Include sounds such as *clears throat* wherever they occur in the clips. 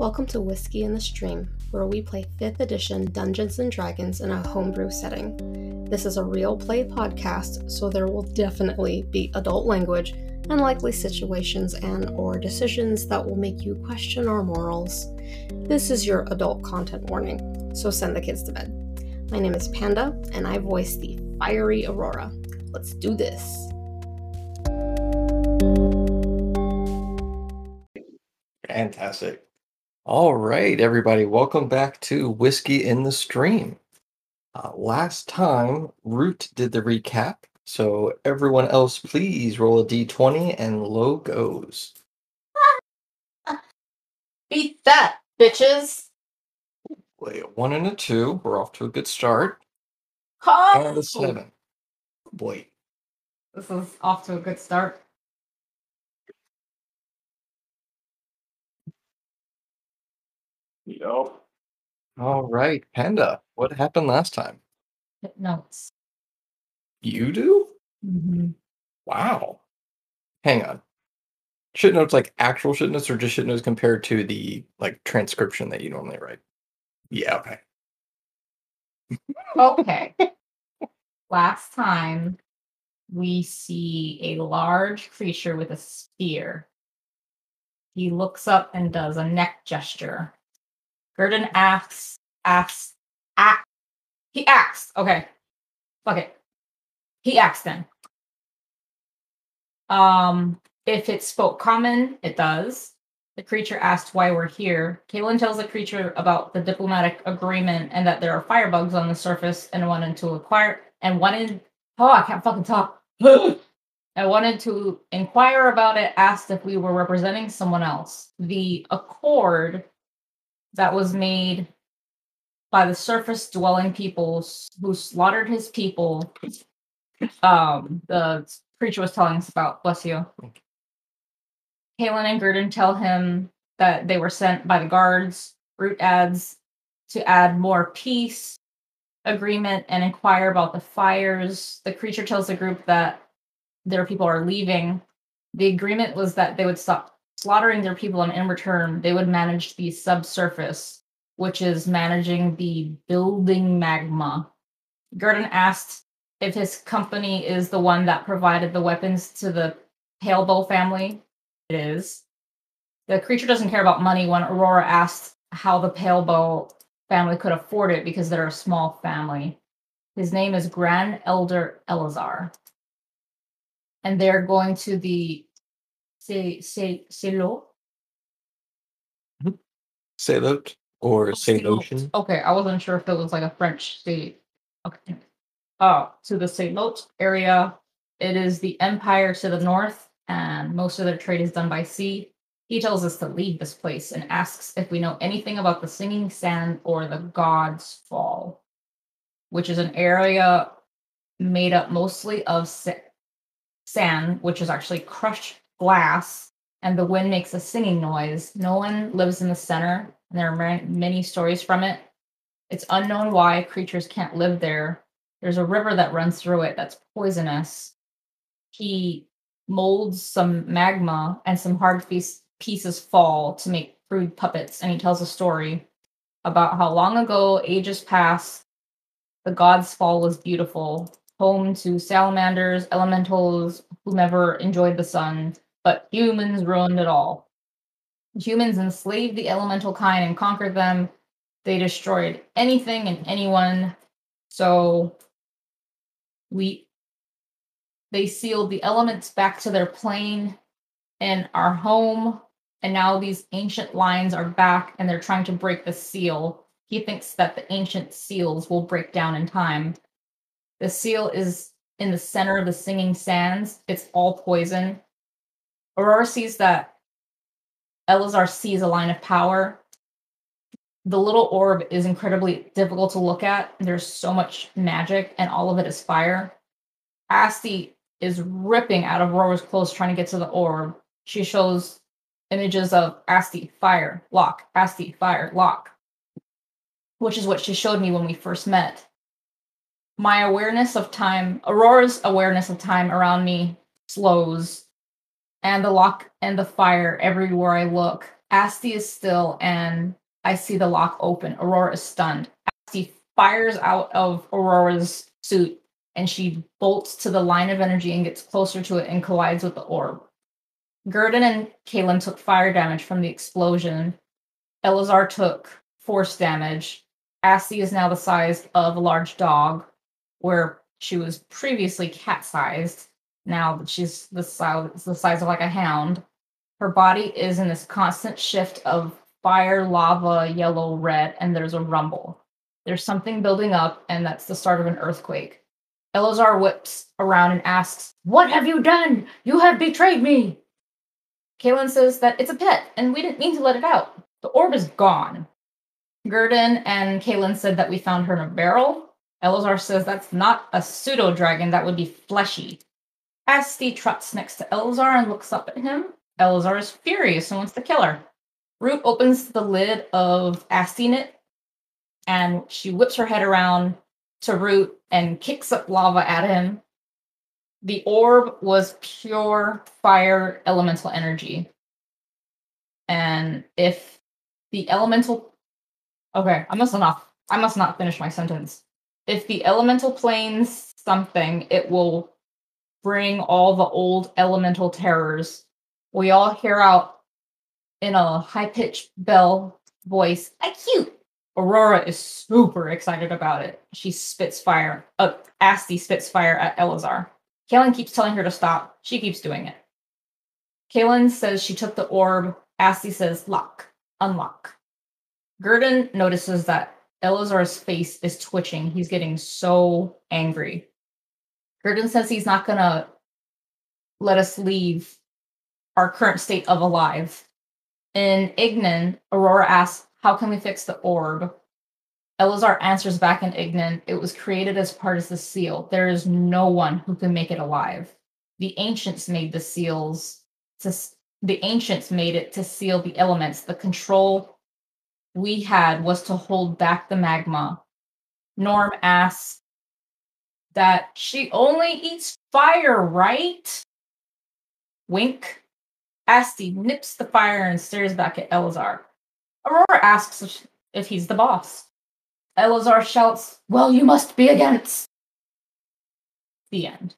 Welcome to Whiskey in the Stream, where we play 5th edition Dungeons and Dragons in a homebrew setting. This is a real play podcast, so there will definitely be adult language and likely situations and or decisions that will make you question our morals. This is your adult content warning, so send the kids to bed. My name is Panda, and I voice the fiery Aurora. Let's do this. Fantastic. All right, everybody, welcome back to Whiskey in the Stream. Uh, last time, Root did the recap, so everyone else, please roll a d20 and low goes. *laughs* Beat that, bitches. Wait, a one and a two. We're off to a good start. Oh, And a seven. Boy, This is off to a good start. Yep. all right, Panda. What happened last time? Hit notes. You do? Mm-hmm. Wow. Hang on. Shit notes like actual shit notes or just shit notes compared to the like transcription that you normally write? Yeah, okay. *laughs* Okay. Last time, we see a large creature with a spear. He looks up and does a neck gesture. Gurdon asks, asks, asks. He asks. Okay. Fuck it. He asks then. Um, if it spoke common, it does. The creature asked why we're here. Kaylin tells the creature about the diplomatic agreement and that there are firebugs on the surface and wanted to acquire and wanted oh I can't fucking talk. *laughs* I wanted to inquire about it, asked if we were representing someone else. The accord that was made by the surface dwelling peoples who slaughtered his people. Um, the creature was telling us about. Bless you. Kaylin and Gurdon tell him that they were sent by the guards. Root adds to add more peace agreement and inquire about the fires. The creature tells the group that their people are leaving. The agreement was that they would stop slaughtering their people and in return they would manage the subsurface, which is managing the building magma. Gurdon asked if his company is the one that provided the weapons to the Palebow family. It is. The creature doesn't care about money when Aurora asked how the Palebow family could afford it because they're a small family. His name is Grand Elder Elazar. And they're going to the Se- Se- Selo. Mm-hmm. Sailot or Oh, Salotion? Okay, I wasn't sure if it was like a French state. Okay. Oh, to the Sailot area. It is the empire to the north, and most of their trade is done by sea. He tells us to leave this place and asks if we know anything about the Singing Sand or the God's Fall, which is an area made up mostly of sa- sand, which is actually crushed glass, and the wind makes a singing noise. No one lives in the center, and there are many stories from it. It's unknown why creatures can't live there. There's a river that runs through it that's poisonous. He molds some magma, and some hard piece- pieces fall to make crude puppets, and he tells a story about how long ago, ages past, the god's fall was beautiful, home to salamanders, elementals, whomever enjoyed the sun, but humans ruined it all. Humans enslaved the elemental kind and conquered them. They destroyed anything and anyone. So we they sealed the elements back to their plane and our home. And now these ancient lines are back and they're trying to break the seal. He thinks that the ancient seals will break down in time. The seal is in the center of the singing sands. It's all poison. Aurora sees that Elazar sees a line of power. The little orb is incredibly difficult to look at. There's so much magic, and all of it is fire. Asti is ripping out of Aurora's clothes trying to get to the orb. She shows images of Asti, fire, lock, Asti, fire, lock, which is what she showed me when we first met. My awareness of time, Aurora's awareness of time around me slows and the lock and the fire everywhere I look. Asti is still, and I see the lock open. Aurora is stunned. Asti fires out of Aurora's suit, and she bolts to the line of energy and gets closer to it and collides with the orb. Gurdon and Kaylin took fire damage from the explosion. Elazar took force damage. Asti is now the size of a large dog, where she was previously cat sized. Now that she's the size, the size of like a hound. Her body is in this constant shift of fire, lava, yellow, red, and there's a rumble. There's something building up, and that's the start of an earthquake. Elazar whips around and asks, What have you done? You have betrayed me. Kaylin says that it's a pet, and we didn't mean to let it out. The orb is gone. Gurdon and Kaylin said that we found her in a barrel. Elazar says that's not a pseudo dragon, that would be fleshy. Asti trots next to Elazar and looks up at him. Elazar is furious and wants to kill her. Root opens the lid of Astinit and she whips her head around to Root and kicks up lava at him. The orb was pure fire elemental energy. And if the elemental Okay, I must not I must not finish my sentence. If the elemental planes something, it will bring all the old elemental terrors. We all hear out in a high-pitched bell voice, I cute. Aurora is super excited about it. She spits fire. Uh, Asti spits fire at Elazar. Kaylin keeps telling her to stop. She keeps doing it. Kaylin says she took the orb. Asti says, lock, unlock. Gurdon notices that Elazar's face is twitching. He's getting so angry. Gurdon says he's not gonna let us leave our current state of alive. In Ignan, Aurora asks, How can we fix the orb? Elazar answers back in Ignan, It was created as part of the seal. There is no one who can make it alive. The ancients made the seals to the ancients made it to seal the elements. The control we had was to hold back the magma. Norm asks that she only eats fire, right? Wink. Asti nips the fire and stares back at Elazar. Aurora asks if he's the boss. Elazar shouts, Well, you must be against. The end.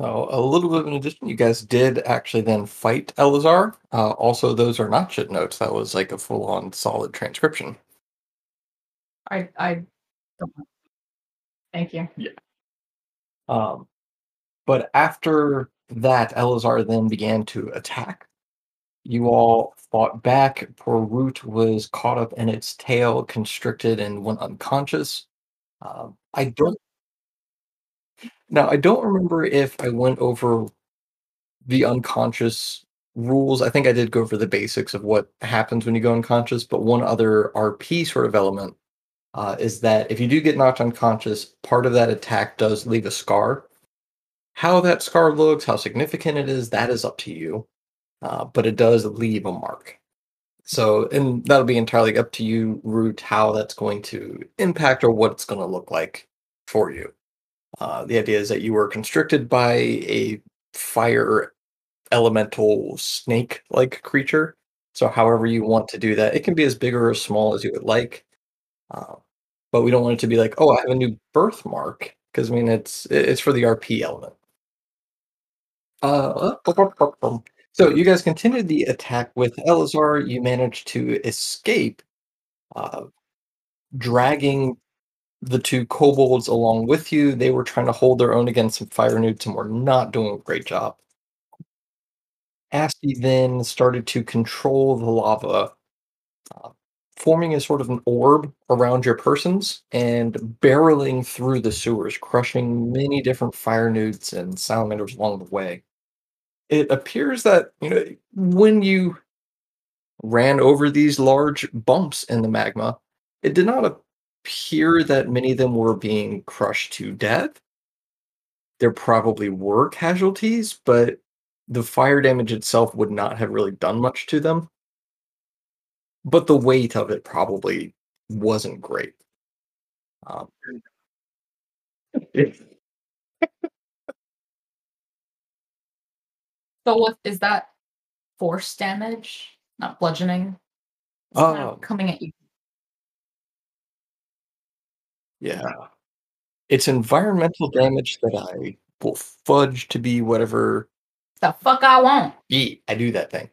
So a little bit of an addition, you guys did actually then fight Elazar. Uh, also, those are not shit notes. That was like a full-on solid transcription. I I don't Thank you. Yeah. Um, but after that, Elazar then began to attack. You all fought back. Poor Root was caught up in its tail, constricted, and went unconscious. Um, I don't now, I don't remember if I went over the unconscious rules. I think I did go over the basics of what happens when you go unconscious, but one other RP sort of element uh, is that if you do get knocked unconscious, part of that attack does leave a scar. How that scar looks, how significant it is, that is up to you. Uh, but it does leave a mark. So, and that'll be entirely up to you, Root, how that's going to impact or what it's going to look like for you. Uh, the idea is that you were constricted by a fire elemental snake like creature. So, however you want to do that, it can be as big or as small as you would like. Uh, but we don't want it to be like, oh, I have a new birthmark because I mean it's it's for the RP element. Uh, *laughs* so you guys continued the attack with Elazar. You managed to escape, uh, dragging the two kobolds along with you. They were trying to hold their own against some fire newts and were not doing a great job. Asti then started to control the lava, uh, forming a sort of an orb around your persons and barreling through the sewers, crushing many different fire newts and salamanders along the way. It appears that you know when you ran over these large bumps in the magma, it did not appear that many of them were being crushed to death. There probably were casualties, but the fire damage itself would not have really done much to them. But the weight of it probably wasn't great. Um, *laughs* so what is that force damage? not bludgeoning. Oh. coming at you. Yeah. It's environmental damage that I will fudge to be whatever. The fuck I won't. Yeah, I do that thing.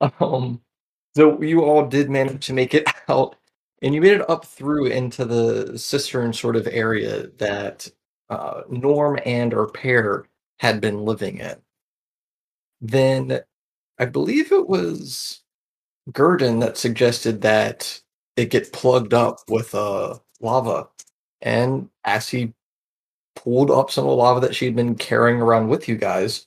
Um, so you all did manage to make it *laughs* out, and you made it up through into the cistern sort of area that uh, Norm and or Pear had been living in. Then I believe it was Gurdon that suggested that it get plugged up with uh, lava. And as he pulled up some of the lava that she'd been carrying around with you guys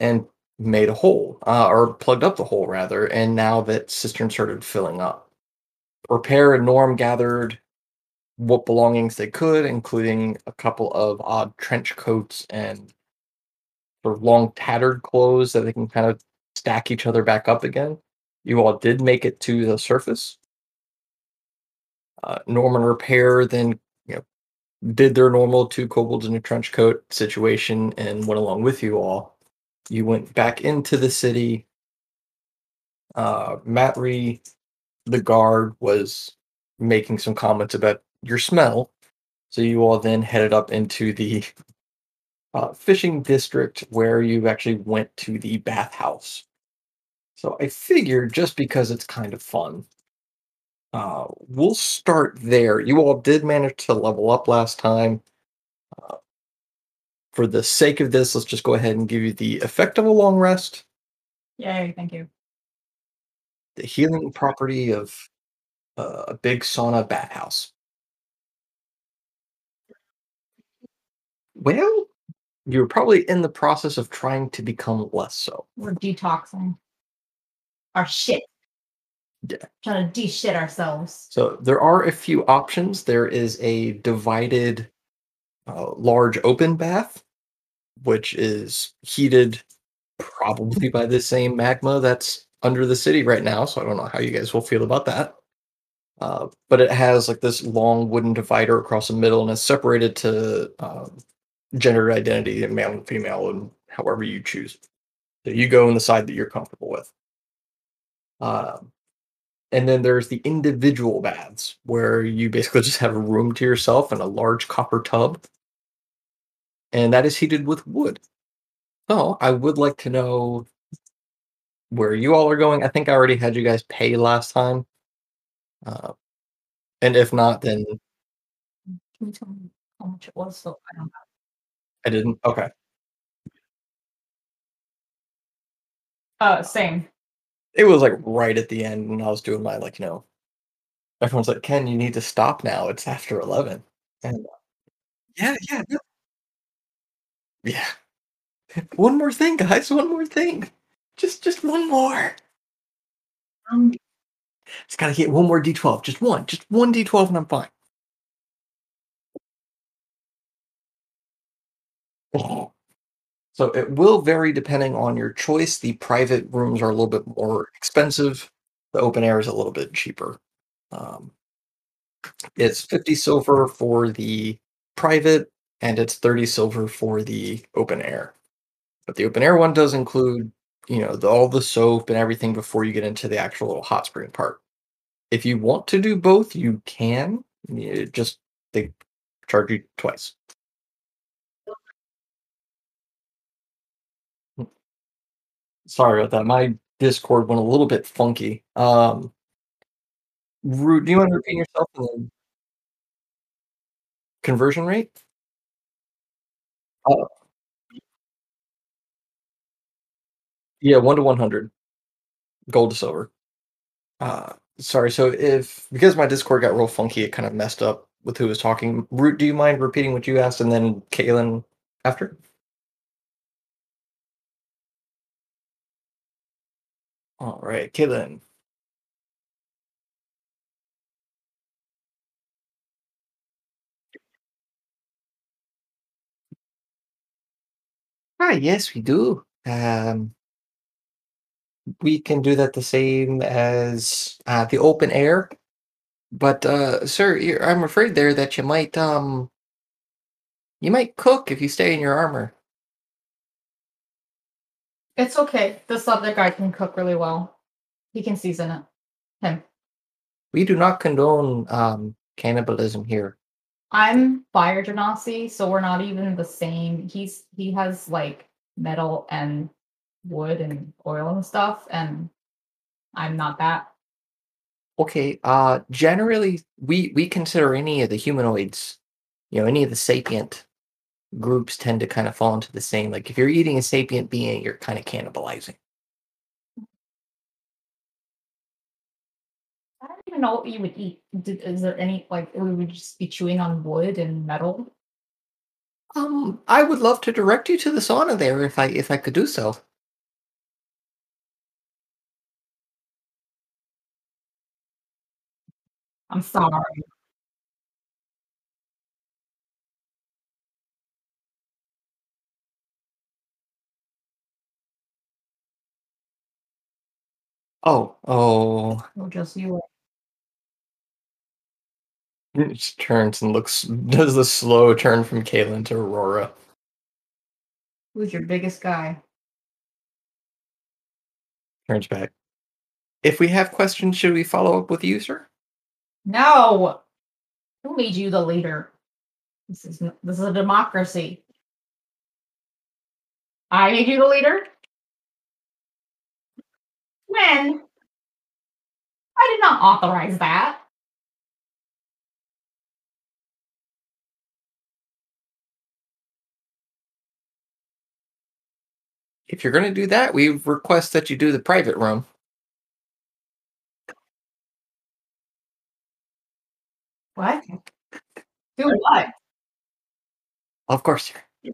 and made a hole, uh, or plugged up the hole rather, and now that cistern started filling up. Repair and Norm gathered what belongings they could, including a couple of odd trench coats and sort of long tattered clothes that they can kind of stack each other back up again. You all did make it to the surface. Uh, Norman Repair then, you know, did their normal two kobolds in a trench coat situation and went along with you all. You went back into the city. Uh, Matri, the guard, was making some comments about your smell. So you all then headed up into the uh, fishing district where you actually went to the bathhouse. So I figured just because it's kind of fun, uh, we'll start there. You all did manage to level up last time. Uh, for the sake of this, let's just go ahead and give you the effect of a long rest, Yay, thank you. the healing property of uh, a big sauna bathhouse. Well, you're probably in the process of trying to become less so. We're detoxing our shit. Yeah. Trying to de-shit ourselves. So there are a few options. There is a divided uh, large open bath, which is heated probably by the same magma that's under the city right now. So I don't know how you guys will feel about that. Uh, but it has like this long wooden divider across the middle and is separated to um, gender identity, male and female, and however you choose. So you go in the side that you're comfortable with. Um, and then there's the individual baths where you basically just have a room to yourself and a large copper tub. And that is heated with wood. So I would like to know where you all are going. I think I already had you guys pay last time. Uh, and if not, then Can you tell me how much it was? So I don't know. I didn't. Okay. Uh, same. It was like right at the end when I was doing my, like, you know, everyone's like, Ken, you need to stop now. It's after 11. And uh, yeah, yeah, no. Yeah. One more thing, guys. One more thing. Just, just one more. Um, Just gotta hit one more D12. Just one. Just one D12 and I'm fine. Oh. So it will vary depending on your choice. The private rooms are a little bit more expensive. The open air is a little bit cheaper. Um, it's 50 silver for the private and it's 30 silver for the open air. But the open air one does include, you know, the, all the soap and everything before you get into the actual little hot spring part. If you want to do both, you can. Just they charge you twice. Sorry about that. My Discord went a little bit funky. Um, Ru- do you want to repeat yourself conversion rate? Uh, yeah, one to one hundred, gold to silver. Uh, sorry. So if because my Discord got real funky, it kind of messed up with who was talking. Root, do you mind repeating what you asked and then Kaylin after? All right, Kaylin. Ah, yes, we do. Um, we can do that the same as uh, the open air. But uh, sir, I'm afraid there that you might um you might cook if you stay in your armor. It's okay. This other guy can cook really well. He can season it. Him. We do not condone um, cannibalism here. I'm fire genasi, so we're not even the same. He's he has like metal and wood and oil and stuff, and I'm not that. Okay, uh generally we we consider any of the humanoids, you know, any of the sapient groups tend to kind of fall into the same. Like if you're eating a sapient being, you're kind of cannibalizing. I don't even know what you would eat. Did, is there any like we would just be chewing on wood and metal? Um, I would love to direct you to the sauna there if I if I could do so. I'm sorry. Oh, oh. We'll just you. It turns and looks does the slow turn from Kaylin to Aurora. Who's your biggest guy? Turns back. If we have questions, should we follow up with you, sir? No. Who made you the leader? This is this is a democracy. I made you the leader. When? I did not authorize that. If you're gonna do that, we request that you do the private room. What? Do what? Of course, sir.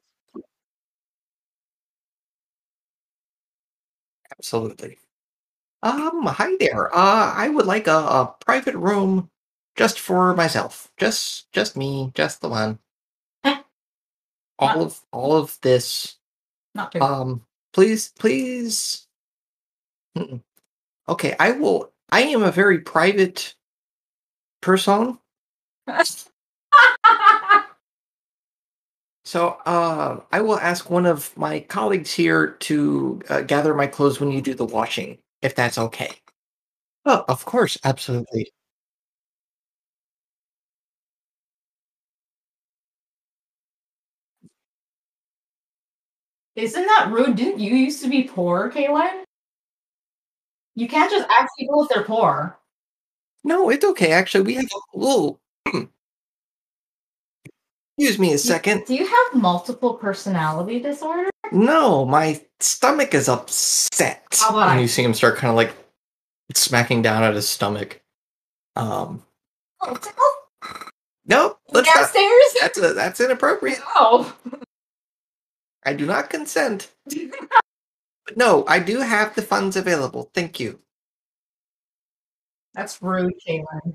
Absolutely. Um, hi there. Uh, I would like a, a private room just for myself. Just just me, just the one. Eh. All of all of this. Not true. Um, please, please. Mm-mm. Okay, I will. I am a very private person, *laughs* so uh, I will ask one of my colleagues here to uh, gather my clothes when you do the washing, if that's okay. Oh, of course, absolutely. Isn't that rude? Didn't you used to be poor, Kaylin? You can't just ask people if they're poor. No, it's okay. Actually, we have a little. *clears throat* Excuse me a second. Do you have multiple personality disorder? No, my stomach is upset. How about and I- you see him start kind of like smacking down at his stomach. Um, no, let's not. Downstairs? That's a, that's inappropriate. Oh. *laughs* I do not consent. But no, I do have the funds available. Thank you. That's rude, Kaylin.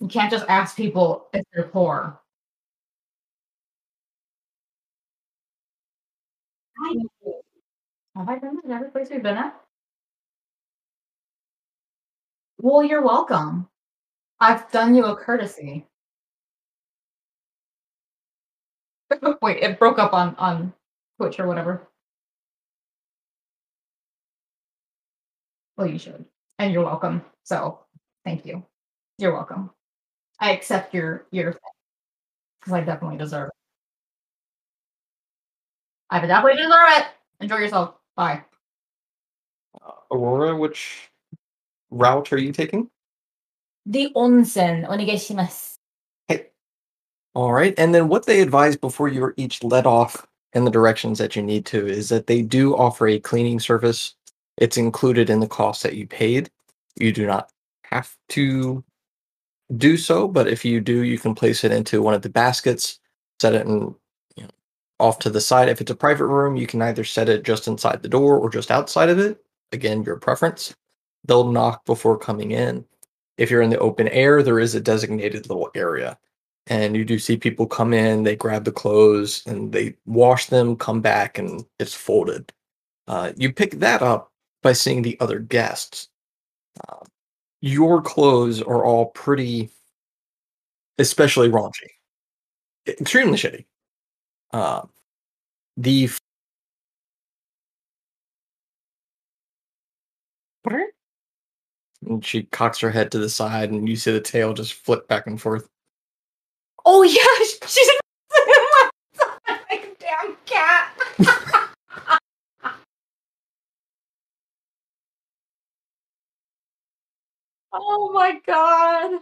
You can't just ask people if they're poor. Have I been at every place we've been at? Well, you're welcome. I've done you a courtesy. *laughs* Wait, it broke up on on Twitch or whatever. Well, you should, and you're welcome. So, thank you. You're welcome. I accept your your because I definitely deserve it. I definitely deserve it. Enjoy yourself. Bye. Uh, Aurora, which route are you taking? The onsen onegaishimasu. All right. And then what they advise before you're each let off in the directions that you need to is that they do offer a cleaning service. It's included in the cost that you paid. You do not have to do so, but if you do, you can place it into one of the baskets, set it in you know, off to the side. If it's a private room, you can either set it just inside the door or just outside of it. Again, your preference. They'll knock before coming in. If you're in the open air, there is a designated little area. And you do see people come in, they grab the clothes and they wash them, come back, and it's folded. Uh, you pick that up by seeing the other guests. Uh, your clothes are all pretty, especially raunchy, extremely shitty. Uh, the And she cocks her head to the side, and you see the tail just flip back and forth. Oh yeah, *laughs* she's like a damn cat. *laughs* oh my god.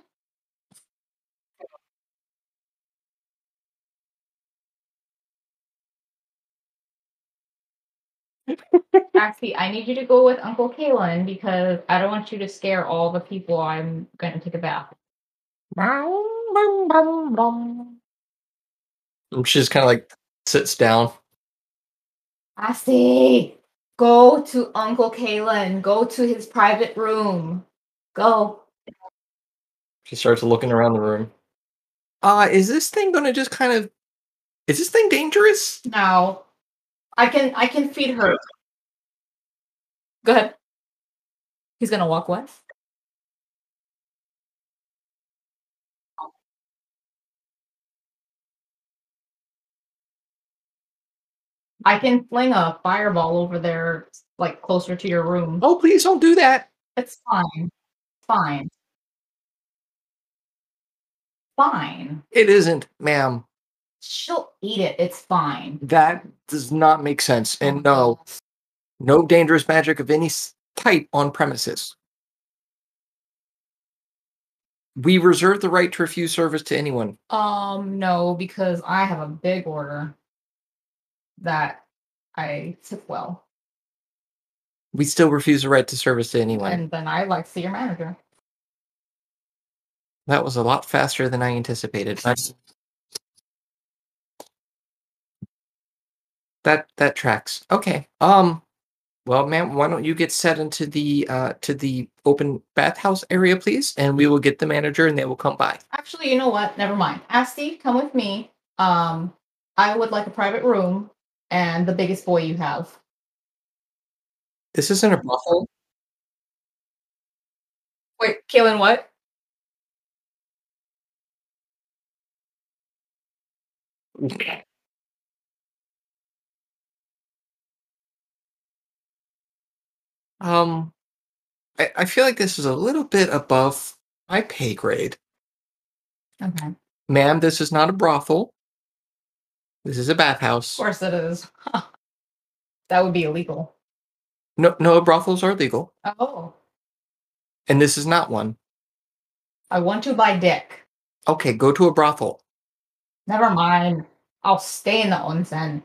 Maxie, I need you to go with Uncle Kaylin because I don't want you to scare all the people I'm going to take a bath. And she just kind of like sits down. I see. Go to Uncle Kaylin. Go to his private room. Go. She starts looking around the room. Uh, is this thing gonna just kind of is this thing dangerous? Now, I can I can feed her. Go ahead. He's gonna walk west. I can fling a fireball over there, like closer to your room. Oh, please don't do that. It's fine. Fine. Fine. It isn't, ma'am. She'll eat it. It's fine. That does not make sense. And no, no dangerous magic of any type on premises. We reserve the right to refuse service to anyone. Um, no, because I have a big order that I took well. We still refuse the right to service to anyone. And then I like to see your manager. That was a lot faster than I anticipated. That that tracks. Okay. Um well, ma'am, why don't you get set into the uh to the open bathhouse area, please, and we will get the manager and they will come by. Actually, you know what? Never mind. Asti, come with me. Um, I would like a private room and the biggest boy you have. This isn't a brothel. Wait, Kaylin, what? Um I, I feel like this is a little bit above my pay grade. Okay. Ma'am, this is not a brothel. This is a bathhouse. Of course it is. *laughs* that would be illegal. No no brothels are legal. Oh. And this is not one. I want to buy dick. Okay, go to a brothel. Never mind. I'll stay in the onsen.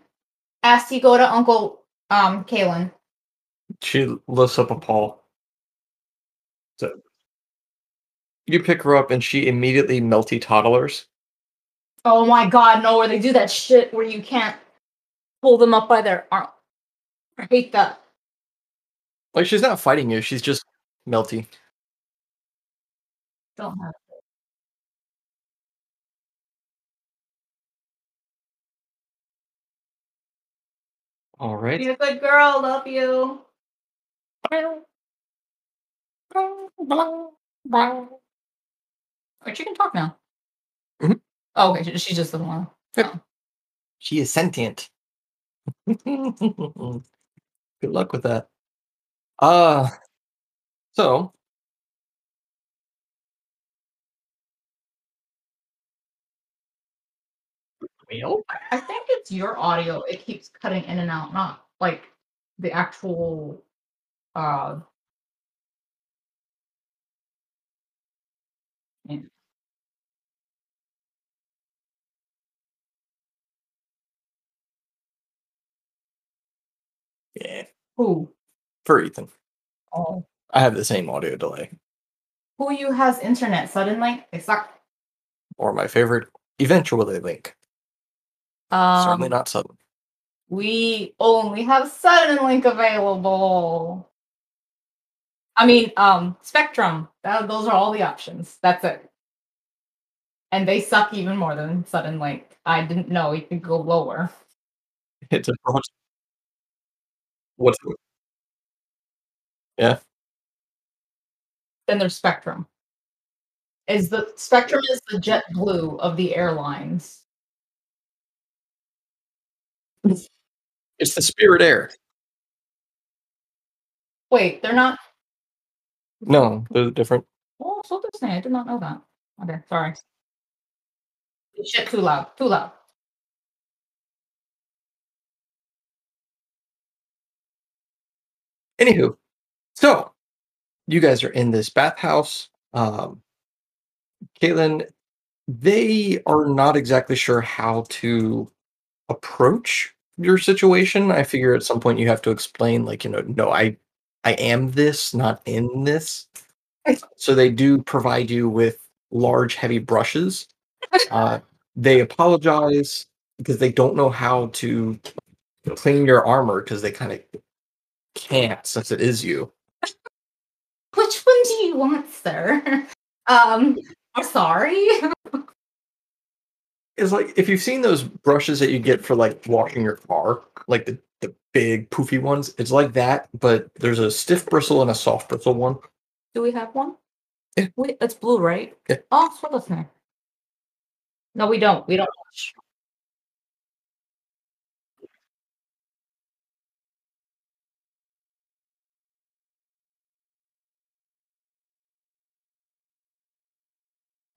Asti, go to Uncle um Kaylin. She lifts up a paw. So you pick her up and she immediately melty toddlers. Oh my god, no, where they do that shit where you can't pull them up by their arm. I hate that. Like she's not fighting you, she's just melty. Don't have All right. Be a good girl, love you. Or she can talk now. Oh, okay, she, she just doesn't want to. She is sentient. *laughs* Good luck with that. Uh so well, I think it's your audio. It keeps cutting in and out, not like the actual uh yeah. Yeah, who. for Ethan. Oh. I have the same audio delay. Who you has internet suddenly? They suck. Or my favorite, eventually link. Um, Certainly not sudden. We only have Suddenlink available. I mean, um, Spectrum. That, those are all the options. That's it. And they suck even more than Suddenlink. I didn't know you could go lower. It's a broad. What's Yeah. Then there's Spectrum. Is the Spectrum is the JetBlue of the airlines. It's the spirit air. Wait, they're not No, they're different. Oh, so Disney. I did not know that. Okay, sorry. Shit, too loud. Too loud. Anywho, so you guys are in this bathhouse. Um, Caitlin, they are not exactly sure how to approach your situation. I figure at some point you have to explain, like, you know, no, I, I am this, not in this. So they do provide you with large, heavy brushes. *laughs* Uh, they apologize because they don't know how to clean your armor because they kind of can't since it is you. Which one do you want, sir? *laughs* Um, I'm sorry. It's like if you've seen those brushes that you get for like washing your car, like the, the big poofy ones, it's like that, but there's a stiff bristle and a soft bristle one. Do we have one? Yeah. Wait, that's blue, right? Yeah. Oh, so that's nice. No, we don't. We don't wash.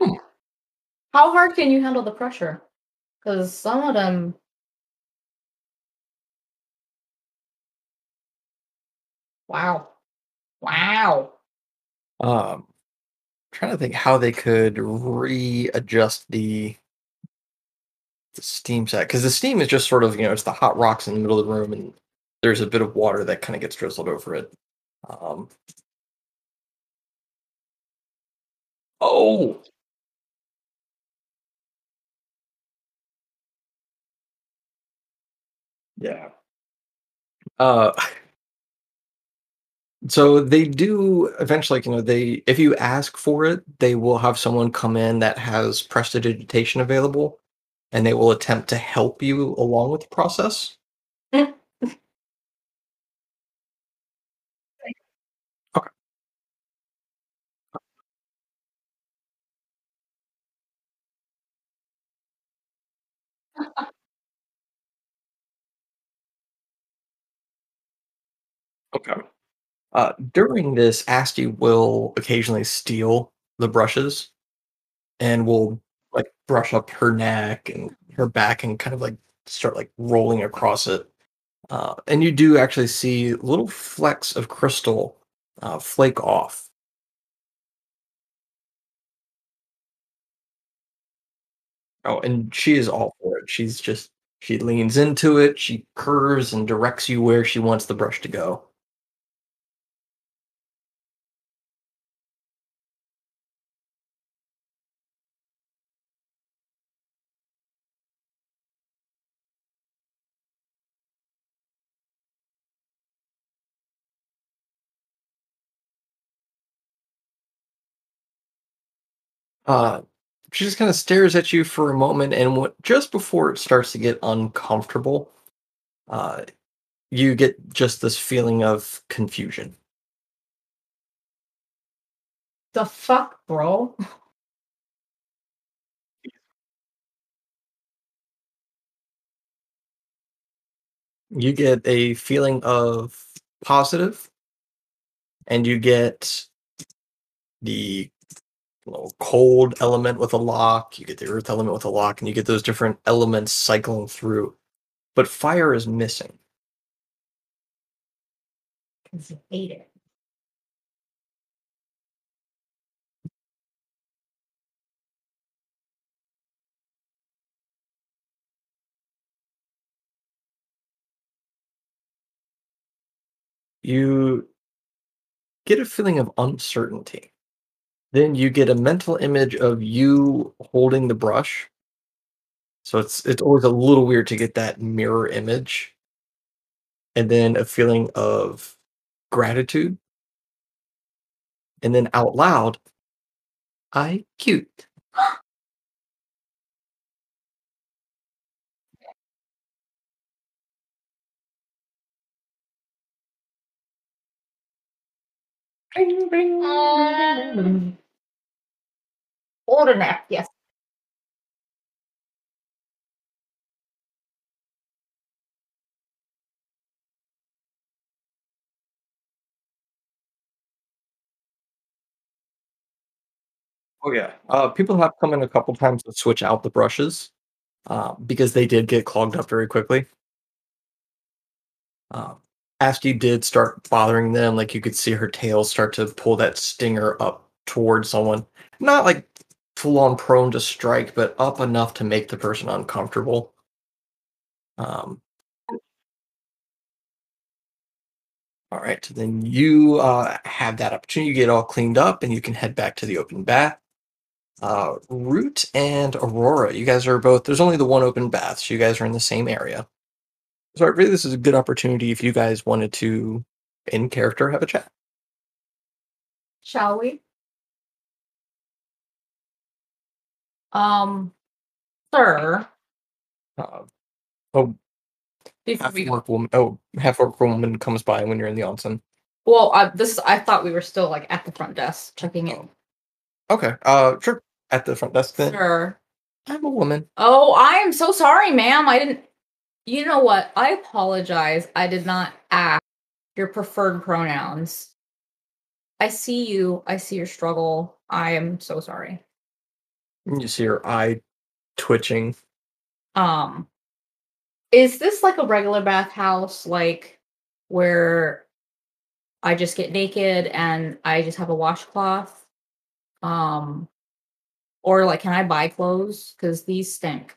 Hmm. How hard can you handle the pressure? Because some of them. Wow. Wow. Um, trying to think how they could readjust the the steam set because the steam is just sort of you know it's the hot rocks in the middle of the room and there's a bit of water that kind of gets drizzled over it. Um, oh, yeah. Uh, *laughs* so they do eventually, you know, they if you ask for it, they will have someone come in that has prestidigitation available, and they will attempt to help you along with the process. *laughs* Okay. *laughs* Okay. Uh, during this, Asti will occasionally steal the brushes and will like brush up her neck and her back and kind of like start like rolling across it. Uh, and you do actually see little flecks of crystal uh, flake off. Oh, and she is all for it. She's just she leans into it, she curves and directs you where she wants the brush to go. Uh, she just kind of stares at you for a moment, and what, just before it starts to get uncomfortable, uh, you get just this feeling of confusion. the fuck, bro? You get a feeling of positive, and you get the know, cold element with a lock, you get the earth element with a lock, and you get those different elements cycling through. But fire is missing. Because you hate it. You get a feeling of uncertainty. Then you get a mental image of you holding the brush. So it's it's always a little weird to get that mirror image. And then a feeling of gratitude. And then out loud, I cute. *gasps* *gasps* Order nap, yes. Oh yeah. Uh, people have come in a couple times to switch out the brushes uh, because they did get clogged up very quickly. Asti did start bothering them, like you could see her tail start to pull that stinger up towards someone. Not like full on prone to strike, but up enough to make the person uncomfortable. Um, all right, so then you uh, have that opportunity. You get all cleaned up, and you can head back to the open bath. Uh, Root and Aurora, you guys are both. There's only the one open bath, so you guys are in the same area. So I really, this is a good opportunity if you guys wanted to, in character, have a chat. Shall we? Um, sir, Uh, oh, half we orc woman. Oh, half orc woman comes by when you're in the onsen. Well, I, this I thought we were still like at the front desk checking in. Okay. Uh, sure. At the front desk then. Sure. I'm a woman. Oh, I am so sorry, ma'am. I didn't. You know what? I apologize. I did not ask your preferred pronouns. I see you. I see your struggle. I am so sorry. You see her eye twitching. Um, is this like a regular bathhouse, like where I just get naked and I just have a washcloth? Um, or like, can I buy clothes? Because these stink.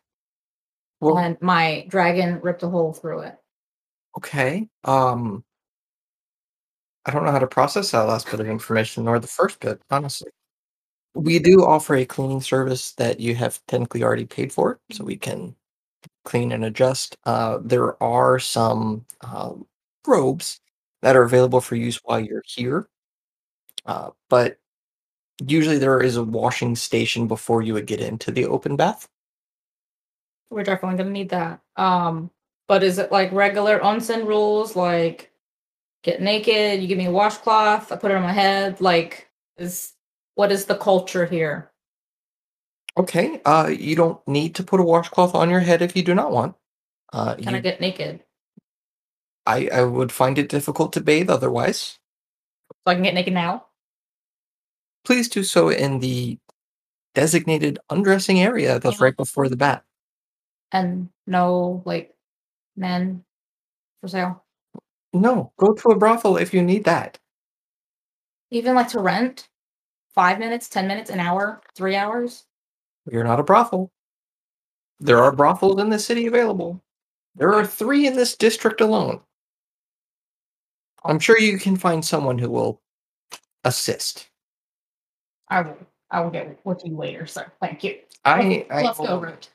Well, and my dragon ripped a hole through it. okay. Um, I don't know how to process that last bit of information nor the first bit, honestly. We do offer a cleaning service that you have technically already paid for, so we can clean and adjust. Uh, there are some um, robes that are available for use while you're here, uh, but usually there is a washing station before you would get into the open bath. We're definitely gonna need that. Um, but is it like regular onsen rules, like get naked, you give me a washcloth, I put it on my head? Like, is what is the culture here? Okay, uh, you don't need to put a washcloth on your head if you do not want. Uh, Can I get naked? I, I would find it difficult to bathe otherwise. So I can get naked now? Please do so in the designated undressing area that's right before the bath. And no like men for sale. No, go to a brothel if you need that. Even like to rent? Five minutes, ten minutes, an hour, three hours? You're not a brothel. There are brothels in the city available. There are three in this district alone. I'm sure you can find someone who will assist. I will I will get with you later, sir. Thank you. I, I Let's go, Root.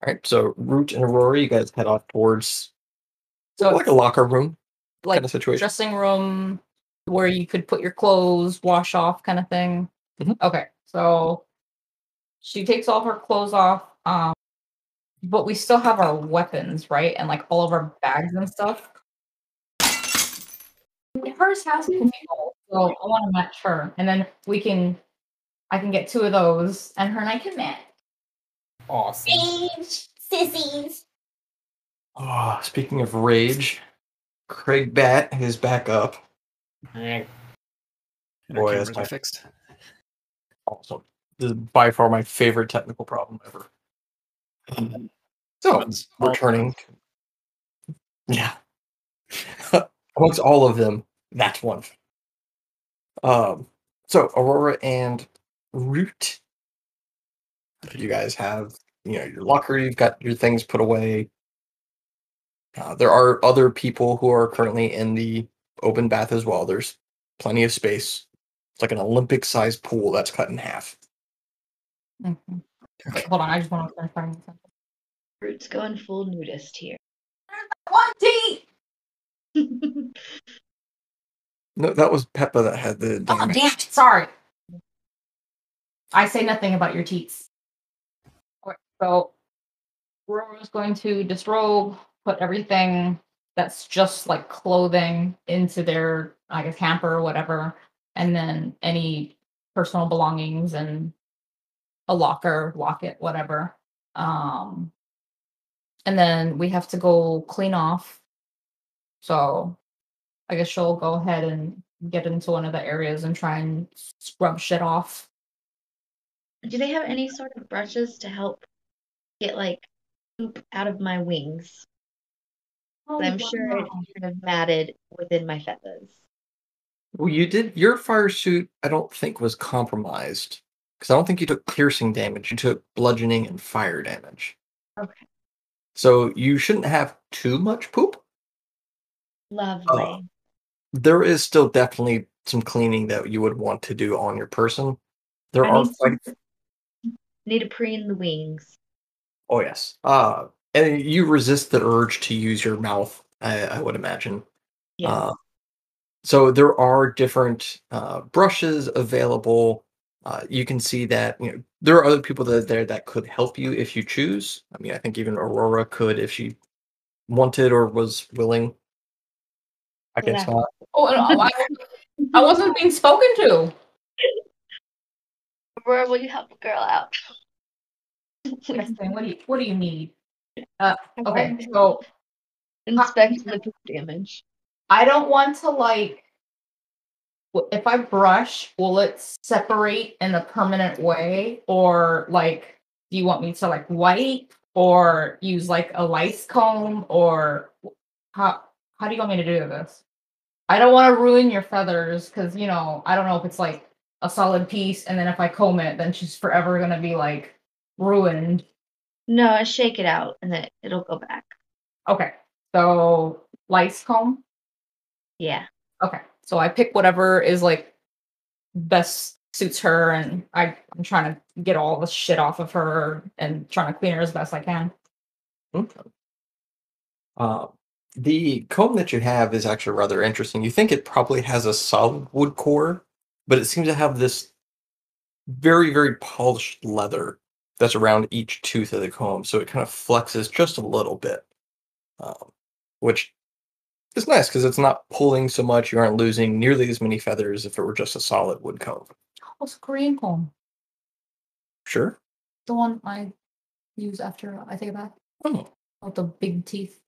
All right, so Root and Aurora, you guys head off towards So like a locker room like kind of situation. dressing room where you could put your clothes, wash off kind of thing. Mhm. Okay. So she takes all her clothes off. Um but we still have our weapons, right? And like all of our bags and stuff. Hers has to be full, so I want to match her. And then we can I can get two of those and her and I can match. Awesome. Rage, sissies. Oh, speaking of rage, Craig Bat is back up. And Boy, that's my- fixed. Awesome. This is by far my favorite technical problem ever. So, One's returning. *laughs* Yeah. *laughs* Amongst all of them, that's one. Um, so Aurora and Root. You guys have, you know, your locker, you've got your things put away. Uh, there are other people who are currently in the open bath as well. There's plenty of space. It's like an Olympic sized pool that's cut in half. Mhm. Wait, hold on, I just want to find something. Root's going full nudist here. One tea! *laughs* No, that was Peppa that had the Oh, damage. damn it. Sorry. I say nothing about your teats. So Aurora's going to disrobe, put everything that's just like clothing into their, I guess, hamper or whatever, and then any personal belongings and a locker, locket, whatever. Um, and then we have to go clean off. So I guess she'll go ahead and get into one of the areas and try and scrub shit off. Do they have any sort of brushes to help get like poop out of my wings? Oh, I'm sure it's kind of matted within my feathers. Well, you did your fire suit. I don't think was compromised because I don't think you took piercing damage. You took bludgeoning and fire damage. Okay. So you shouldn't have too much poop. Lovely. Uh, there is still definitely some cleaning that you would want to do on your person. There I are need quite. To- Need to preen the wings. Oh yes. Uh, and you resist the urge to use your mouth. I, I would imagine. Yes. Uh, so there are different uh, brushes available. Uh, you can see that you know there are other people that are there that could help you if you choose. I mean, I think even Aurora could if she wanted or was willing. I guess Yeah. not. Oh, no, I, I wasn't being spoken to. *laughs* Aurora, will you help the girl out? *laughs* What do you What do you need? Uh, okay, so Inspect the damage. I don't want to like. If I brush, will it separate in a permanent way, or like, do you want me to like wipe or use like a lice comb, or how how do you want me to do this? I don't want to ruin your feathers because you know I don't know if it's like a solid piece, and then if I comb it, then she's forever gonna be like ruined. No, I shake it out and then it'll go back. Okay, so lice comb. Yeah. Okay, so I pick whatever is like best suits her, and I I'm trying to get all the shit off of her and trying to clean her as best I can. Okay. Uh, the comb that you have is actually rather interesting. You think it probably has a solid wood core, but it seems to have this very, very polished leather that's around each tooth of the comb. So it kind of flexes just a little bit, um, which is nice because it's not pulling so much. You aren't losing nearly as many feathers if it were just a solid wood comb. What's Korean comb? Sure. The one I use after I take a bath. Oh. With the big teeth.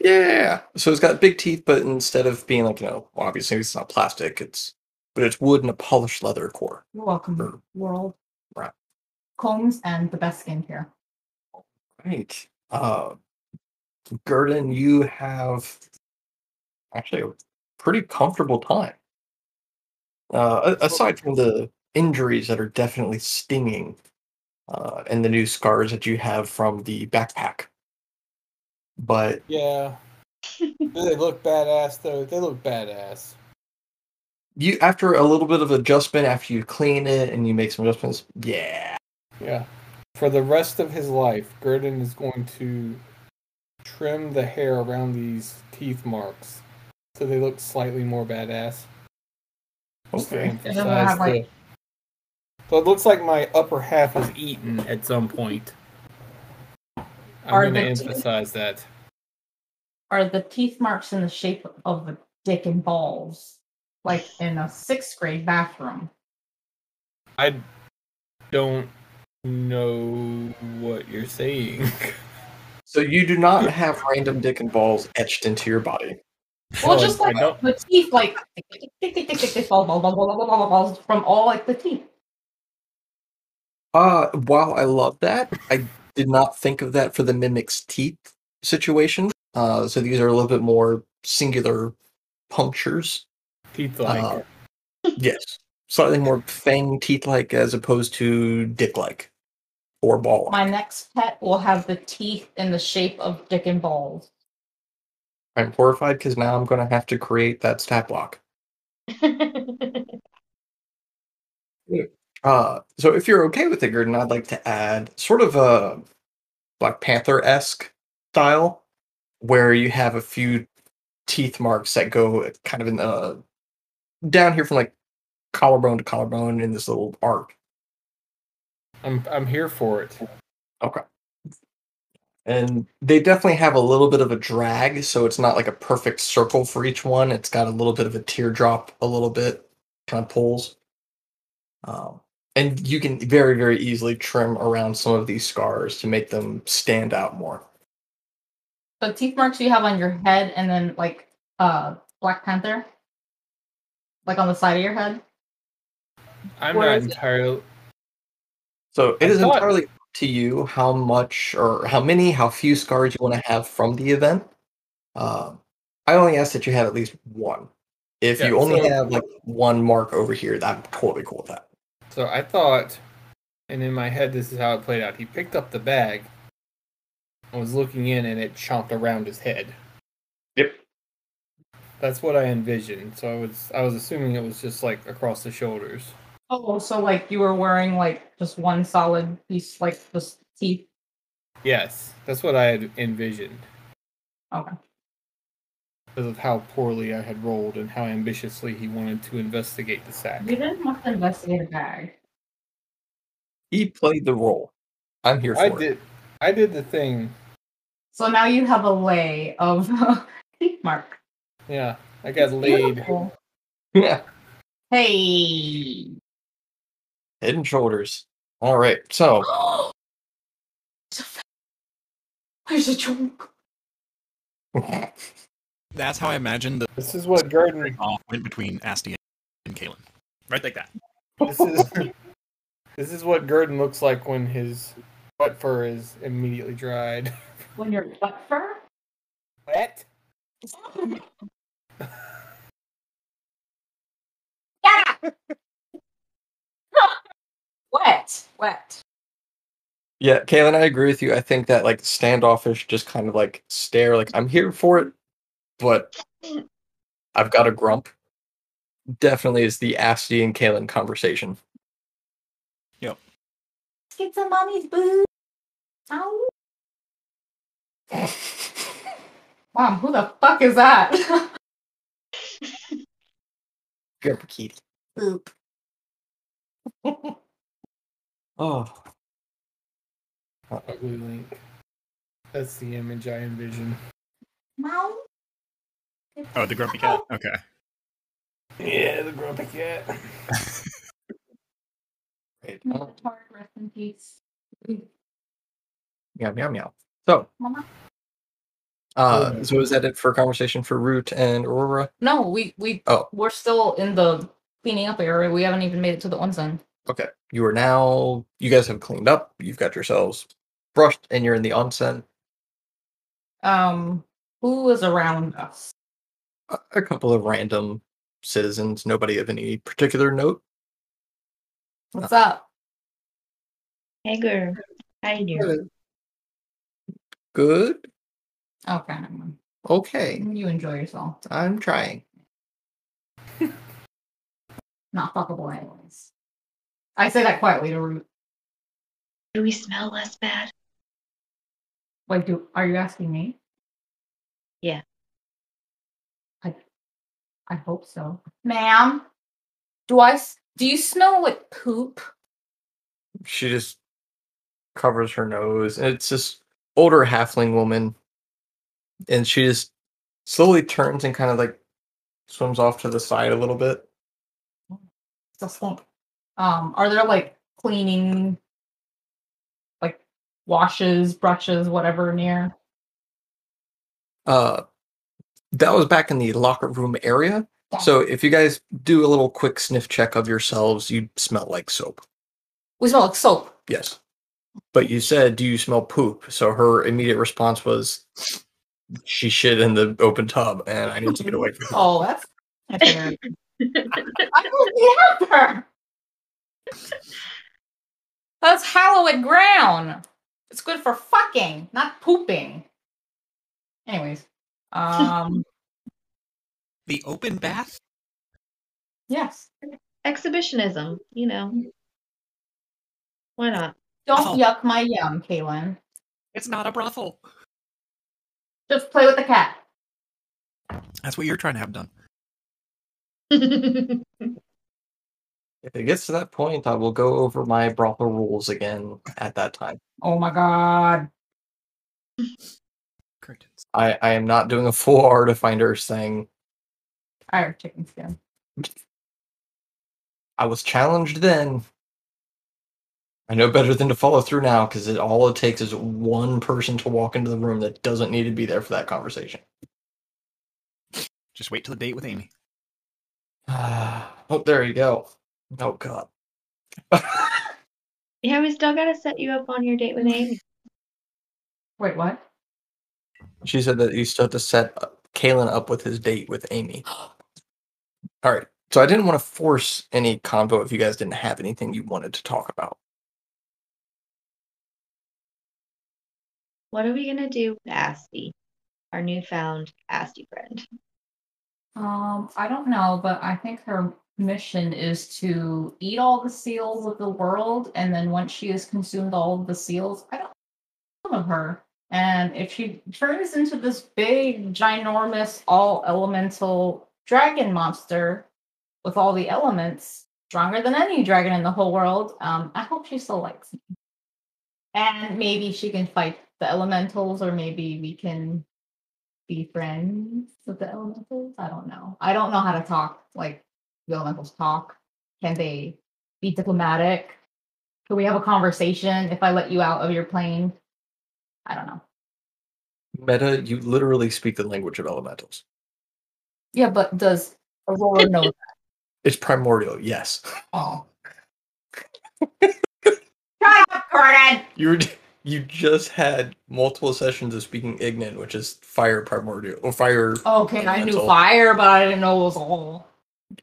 Yeah. So it's got big teeth, but instead of being like, you know, obviously it's not plastic, it's but it's wood and a polished leather core. You're welcome, Sure. world. Right. Combs and the best skin skincare. Right. Uh Gurdon, you have actually a pretty comfortable time. Uh a- aside from the injuries that are definitely stinging, uh, and the new scars that you have from the backpack. But Yeah. Do *laughs* they look badass though? They look badass. You after a little bit of adjustment, after you clean it and you make some adjustments, yeah. Yeah. For the rest of his life, Gurdon is going to trim the hair around these teeth marks so they look slightly more badass. Okay. It doesn't have, like- So it looks like my upper half was eaten at some point. I'm Are going to the teeth- emphasize that. Are the teeth marks in the shape of a dick and balls? Like in a sixth grade bathroom. I don't know what you're saying. *laughs* So you do not have random dick and balls etched into your body. Well, just like the teeth, like from all like the teeth. Uh, while I love that, I did not think of that for the mimic's teeth situation. Uh, so these are a little bit more singular punctures. Teeth like. Uh, yes, slightly more fang teeth like as opposed to dick like or ball. My next pet will have the teeth in the shape of dick and balls. I'm horrified because now I'm going to have to create that stat block. *laughs* Uh, so if you're okay with it, Gurdon, I'd like to add sort of a Black Panther esque style where you have a few teeth marks that go kind of in the down here from like collarbone to collarbone in this little arc. I'm I'm here for it. Okay. And they definitely have a little bit of a drag, so it's not like a perfect circle for each one. It's got a little bit of a teardrop, a little bit kind of pulls. Um, and you can very, very easily trim around some of these scars to make them stand out more. The teeth marks you have on your head and then like uh Black Panther? Like on the side of your head? I'm Where not is it? entirely. So it I is thought- entirely up to you how much or how many, how few scars you want to have from the event. Um, I only ask that you have at least one. If Yeah, you only so- have like one mark over here, I'm totally cool with that. So I thought, and in my head, this is how it played out. He picked up the bag and was looking in, and it chomped around his head. Yep. That's what I envisioned. So I was, I was assuming it was just like across the shoulders. Oh, so like you were wearing like just one solid piece, like just teeth. Yes, that's what I had envisioned Okay. because of how poorly I had rolled and how ambitiously he wanted to investigate the sack. You didn't want to investigate a bag. He played the role. I'm here for I it. did, I did the thing. So now you have a lay of teeth *laughs* mark. Yeah, I got laid. Beautiful. *laughs* Yeah. Hey. Head and shoulders. All right. So *gasps* Where's the joke? *laughs* That's how I imagined the This is what Gurdon. *laughs* off went between Asti and Kaylin. Right like that. This is this is what Gurdon looks like when his butt fur is immediately dried. When your butt fur? Wet? Yeah. Wet. Wet. yeah, Kaylin, I agree with you. I think that like standoffish, just kind of like stare, like I'm here for it, but I've got a grump. Definitely is the Asti and Kaylin conversation. Yep. Get some mommy's boo. Ow. Mom, who the fuck is that? Grump kitty. Boop. Oh, Ugly Link. That's the image I envision. Mom. Oh, the grumpy cat. Okay. Yeah, the grumpy cat. *laughs* great. May Oh, the rest in peace. meow meow meow. So, Mama. Uh, Oh. so is that it for conversation for Root and Aurora? No, we we Oh. we're still in the cleaning up area. We haven't even made it to the onsen. Okay, you are now. You guys have cleaned up. You've got yourselves brushed, and you're in the onsen. Um, who is around us? A, a couple of random citizens, nobody of any particular note. What's up? Hager, how you doing? Good. Okay. Okay, you enjoy yourself. I'm trying. *laughs* Not fuckable anyways. I say that quietly to Root. Do we smell less bad? Like, do are you asking me? Yeah. I I hope so. Ma'am, do I? do you smell like poop? She just covers her nose. and It's this older halfling woman, and she just slowly turns and kind of like swims off to the side a little bit. Still stink. Um, are there like cleaning like washes, brushes, whatever near? Uh, that was back in the locker room area. Yeah. So if you guys do a little quick sniff check of yourselves, you smell like soap. We smell like soap. Yes. But you said, "Do you smell poop?" So her immediate response was, "She shit in the open tub, and I need to get away from her." Oh, that's that's. I don't get her. That's hallowed ground. It's good for fucking, not pooping. Anyways, um, *laughs* The open bath? yes. Exhibitionism, you know. Why not? Don't Oh. yuck my yum, Kaylin. It's not a brothel. Just play with the cat. That's what you're trying to have done. *laughs* If it gets to that point, I will go over my brothel rules again at that time. Oh my god. Curtains. I, I am not doing a full Artifinders thing. I have chicken skin. I was challenged then. I know better than to follow through now because it, all it takes is one person to walk into the room that doesn't need to be there for that conversation. Just Just wait till the date with Amy. *sighs* oh, there you go. Oh god. *laughs* Yeah, we still gotta set you up on your date with Amy. Wait, what? she said that you still have to set uh, Kaylin up with his date with Amy. *gasps* All right. So I didn't want to force any convo if you guys didn't have anything you wanted to talk about. What are we gonna do with Asti, our newfound Asti friend? Um, I don't know, but I think her mission is to eat all the seals of the world, and then once she has consumed all of the seals, I don't know of her. And if she turns into this big, ginormous, all elemental dragon monster with all the elements, stronger than any dragon in the whole world, um, I hope she still likes me. And maybe she can fight the elementals, or maybe we can be friends with the elementals. I don't know. I don't know how to talk like the elementals talk. Can they be diplomatic? Can we have a conversation if I let you out of your plane? I don't know. Meta, you literally speak the language of elementals. Yeah, but does Aurora know that? *laughs* It's primordial, yes. Oh. *laughs* Shut up, Gurdon! You were, you just had multiple sessions of speaking Ignan, which is fire primordial or fire. Okay, I knew fire, but I didn't know it was all.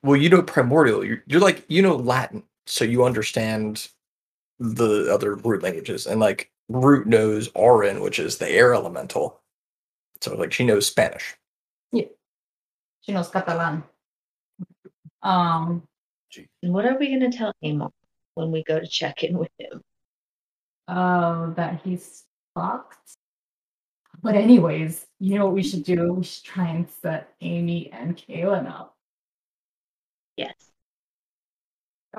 Well, you know primordial. You're, you're like you know Latin, so you understand the other root languages, and like root knows Auran, which is the air elemental. So like she knows Spanish. Yeah, she knows Catalan. Um, And what are we gonna tell Amon when we go to check in with him? Uh, that he's fucked. But anyways, you know what we should do? We should try and set Amy and Kaylin up. Yes.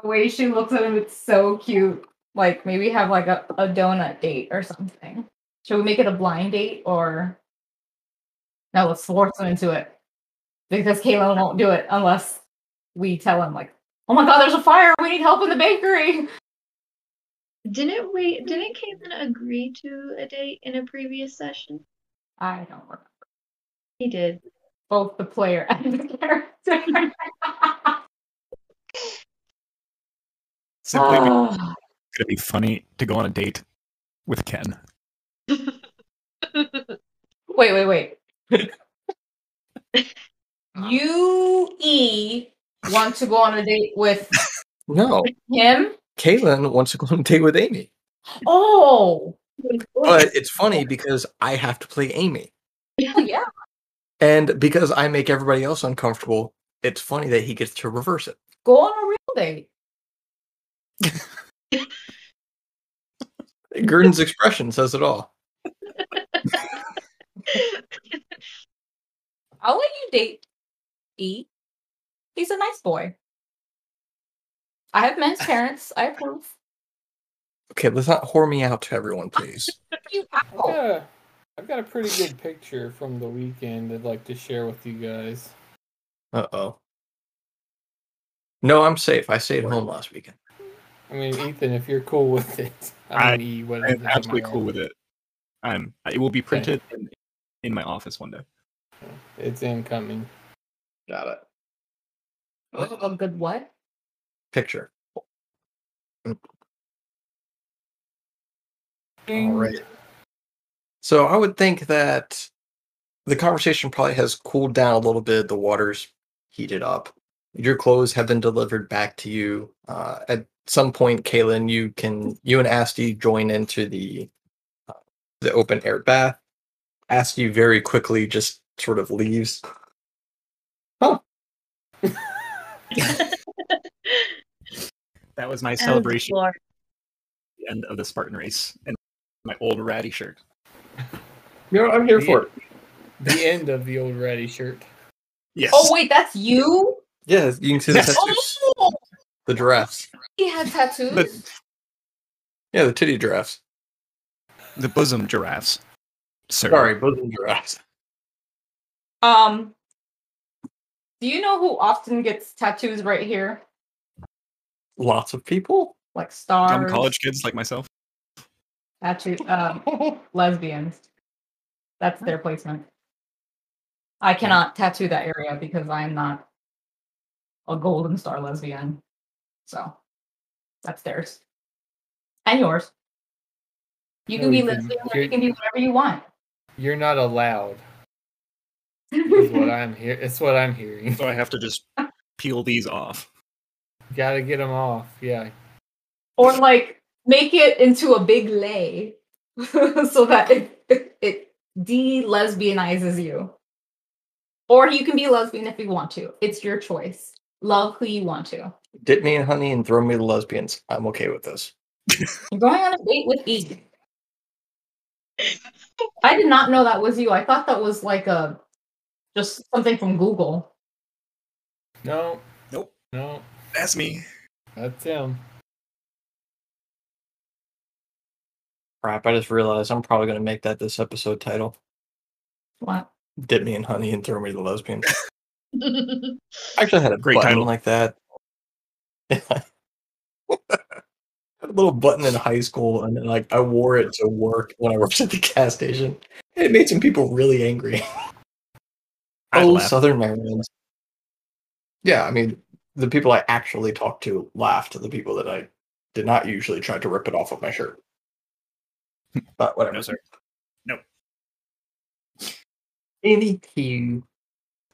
The way she looks at him, it's so cute. Like maybe have like a, a donut date or something. Should we make it a blind date or no? Let's force him into it because Kaylin won't do it unless we tell him like, "Oh my God, there's a fire! We need help in the bakery." *laughs* Didn't we? Didn't Caitlin agree to a date in a previous session? I don't remember He did. both the player and the character. Simply because Ah. it's gonna be funny to go on a date with Ken. *laughs* wait, wait, wait. you E want to go on a date with *laughs* No, him? Kaylin wants to go on a date with Amy, Oh, but it's funny because I have to play Amy, hell yeah. and because I make everybody else uncomfortable. It's funny that he gets to reverse it. Go on a real date. *laughs* Gurdon's expression says it all. *laughs* I'll let you date E. He's a nice boy. I have men's parents. I approve. Okay, let's not whore me out to everyone, please. *laughs* You I've got, a, I've got a pretty good picture from the weekend I'd like to share with you guys. Uh oh. No, I'm safe. I stayed home last weekend. I mean, Ethan, if you're cool with it, I- I mean, E, whatever. I'm absolutely cool with it. I'm. It will be printed in, in my office one day. It's incoming. Got it. A good what? Picture. All right. So I would think that the conversation probably has cooled down a little bit. The water's heated up. Your clothes have been delivered back to you. Uh, at some point, Kaylin, you can you and Asti join into the uh, the open air bath. Asti very quickly just sort of leaves. *laughs* Oh, *laughs* That was my celebration for- the end of the Spartan race and my old ratty shirt. you know, I'm here for it. The *laughs* end of the old ratty shirt. Yes. Oh wait, that's you. Yeah, you can see the Yes. tattoos, Oh, the giraffes. he has tattoos. The, Yeah, the titty giraffes. the bosom giraffes. Sir. Sorry, bosom giraffes. Um, do you know who often gets tattoos right here? Lots of people. Like stars, Dumb college kids like myself. tattoo, um, *laughs* lesbians. That's their placement. I cannot tattoo that area because I am not a golden star lesbian. So that's theirs. And yours. You No, can be you can- lesbian or you're- you can be whatever you want. You're not allowed. *laughs* Is what I'm here. It's what I'm hearing. So I have to just peel these off. Gotta get them off. Yeah. or like make it into a big lay *laughs* so that it, it, it de-lesbianizes you. Or you can be lesbian if you want to. It's your choice. Love who you want to. Dip me in honey and throw me the lesbians. I'm okay with this. You're going on a date with E. I did not know that was you. I thought that was like a just something from Google. No. Nope. No. That's me. That's him. Crap, I just realized I'm probably going to make that this episode title. What? Dip me in honey and throw me the lesbian. *laughs* I actually had a Great button title. like that. *laughs* had a little button in high school, and then like I wore it to work when I worked at the gas station. And it made some people really angry. Oh. Southern Maryland. Yeah, I mean, the people I actually talked to laughed. The people that I did not usually try to rip it off of my shirt. But whatever. No, sir. Anywho,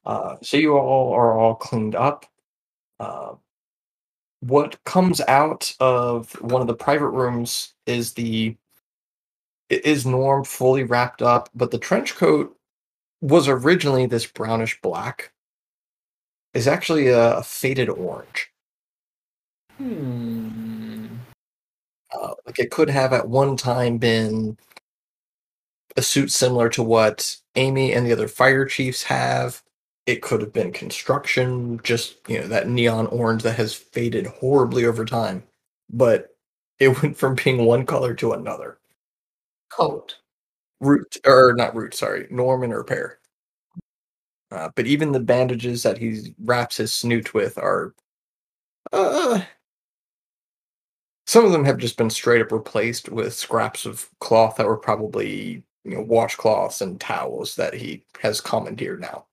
uh, so you all are all cleaned up. Uh, what comes out of one of the private rooms is the is Norm fully wrapped up, but the trench coat was originally this brownish black. Is actually a, a faded orange. Hmm. Uh, like it could have at one time been a suit similar to what Amy and the other fire chiefs have. It could have been construction, just you know that neon orange that has faded horribly over time. But it *laughs* went from being one color to another. Coat. Root or not root, sorry, Norman repair. Uh, but even the bandages that he wraps his snoot with are, uh, some of them have just been straight up replaced with scraps of cloth that were probably you know washcloths and towels that he has commandeered now.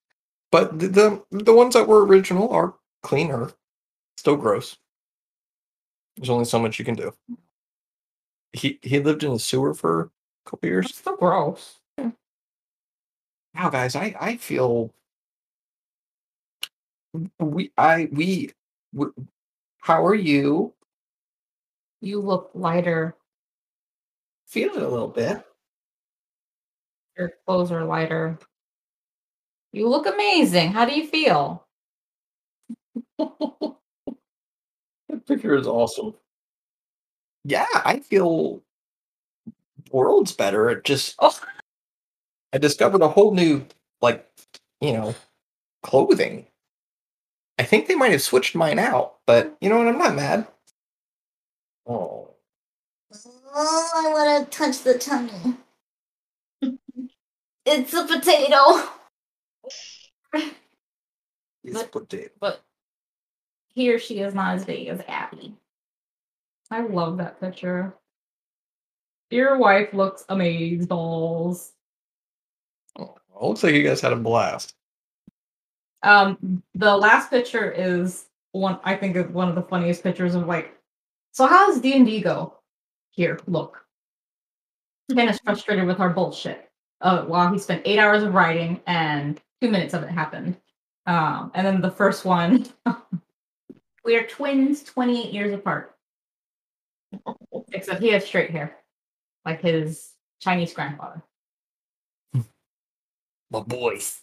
But the the, the ones that were original are cleaner, still gross. There's only so much you can do. He he lived in a sewer for a couple years. That's so gross. Wow, guys, I I feel we I we, we how are you? You look lighter. Feel it a little bit. Your clothes are lighter. You look amazing. How do you feel? *laughs* that picture is awesome. Yeah, I feel worlds better. It just Oh. I discovered a whole new like you know clothing. I think they might have switched mine out, but you know what? I'm not mad. Oh, Oh, I want to touch the tummy. it's a potato. it's But- potato. But he or she is not as big as Abby. I love that picture. Your wife looks amazing, dolls. Oh, looks like you guys had a blast. Um, the last picture is one. I think is one of the funniest pictures of like. So how does D and D go? Here, look. Ben is frustrated with our bullshit. Uh, while he spent eight hours of writing and two minutes of it happened. Um, and then the first one, *laughs* we are twins, twenty-eight years apart. Except he has straight hair, like his Chinese grandfather. My boys.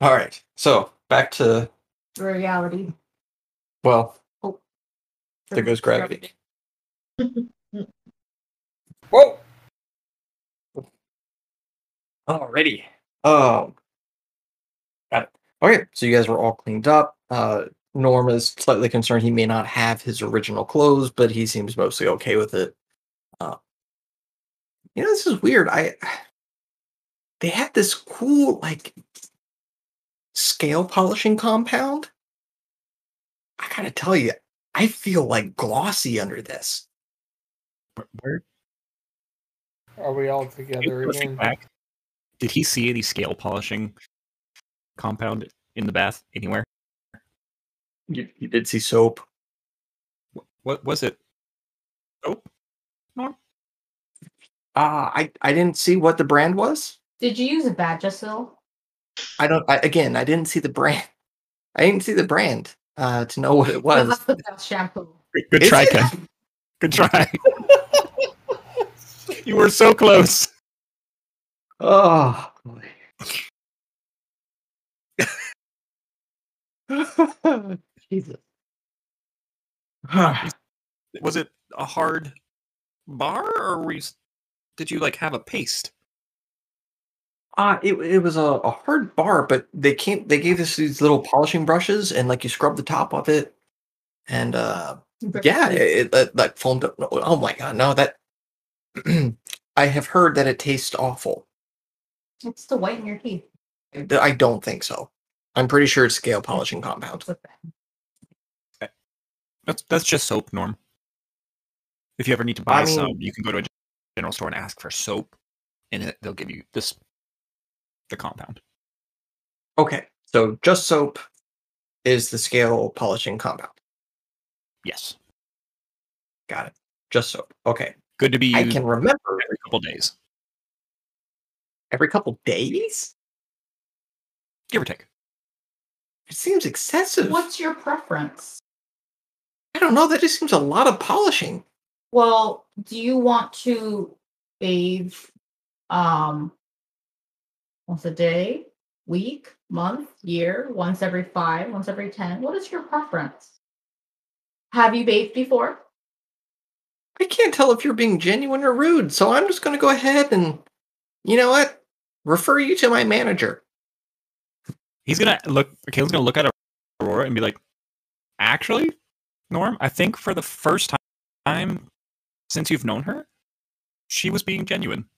All right, so back to Reality. well, There goes gravity. *laughs* Whoa! Alrighty. Um. Got it. Okay, so you guys were all cleaned up. Uh, Norm is slightly concerned he may not have his original clothes, but he seems mostly okay with it. Uh, you know, this is weird. I *sighs* they had this cool like scale polishing compound. I gotta tell you, I feel like glossy under this. Where, where Are we all together again? back. Did he see any scale polishing compound in the bath anywhere? You, you did see soap. What was it? Oh, Norm? Uh, I, I didn't see what the brand was. Did you use a Vagisil? I don't. I, again, I didn't see the brand. I didn't see the brand uh, to know what it was. That's the best shampoo. Good, good Is try, it? Ken. Good *laughs* try. you were so close. Oh. *laughs* Jesus. *sighs* Was it a hard bar, or were you, did you like have a paste? Uh, it, it was a, a hard bar, but they came. They gave us these little polishing brushes, and like you scrub the top of it, and uh, yeah, it, it like foamed up. Oh my god, no, that *clears throat* I have heard that it tastes awful. It's to whiten your teeth. I don't think so. I'm pretty sure it's scale polishing compound. That's that's just soap, Norm. If you ever need to buy I mean- some, you can go to a general store and ask for soap, and they'll give you this the compound. Okay, so just soap is the scale polishing compound. Yes, Got it. Just soap. Okay, good to be I can remember every couple days, every couple days. give or take. It seems excessive. What's your preference? I don't know. That just seems a lot of polishing. Well, do you want to bathe um once a day, week, month, year, once every five, once every ten? What is your preference? Have you bathed before? I can't tell if you're being genuine or rude, so I'm just going to go ahead and, you know what, refer you to my manager. He's gonna look. Caleb's gonna look at Aurora and be like, "Actually, Norm, I think for the first time since you've known her, she was being genuine.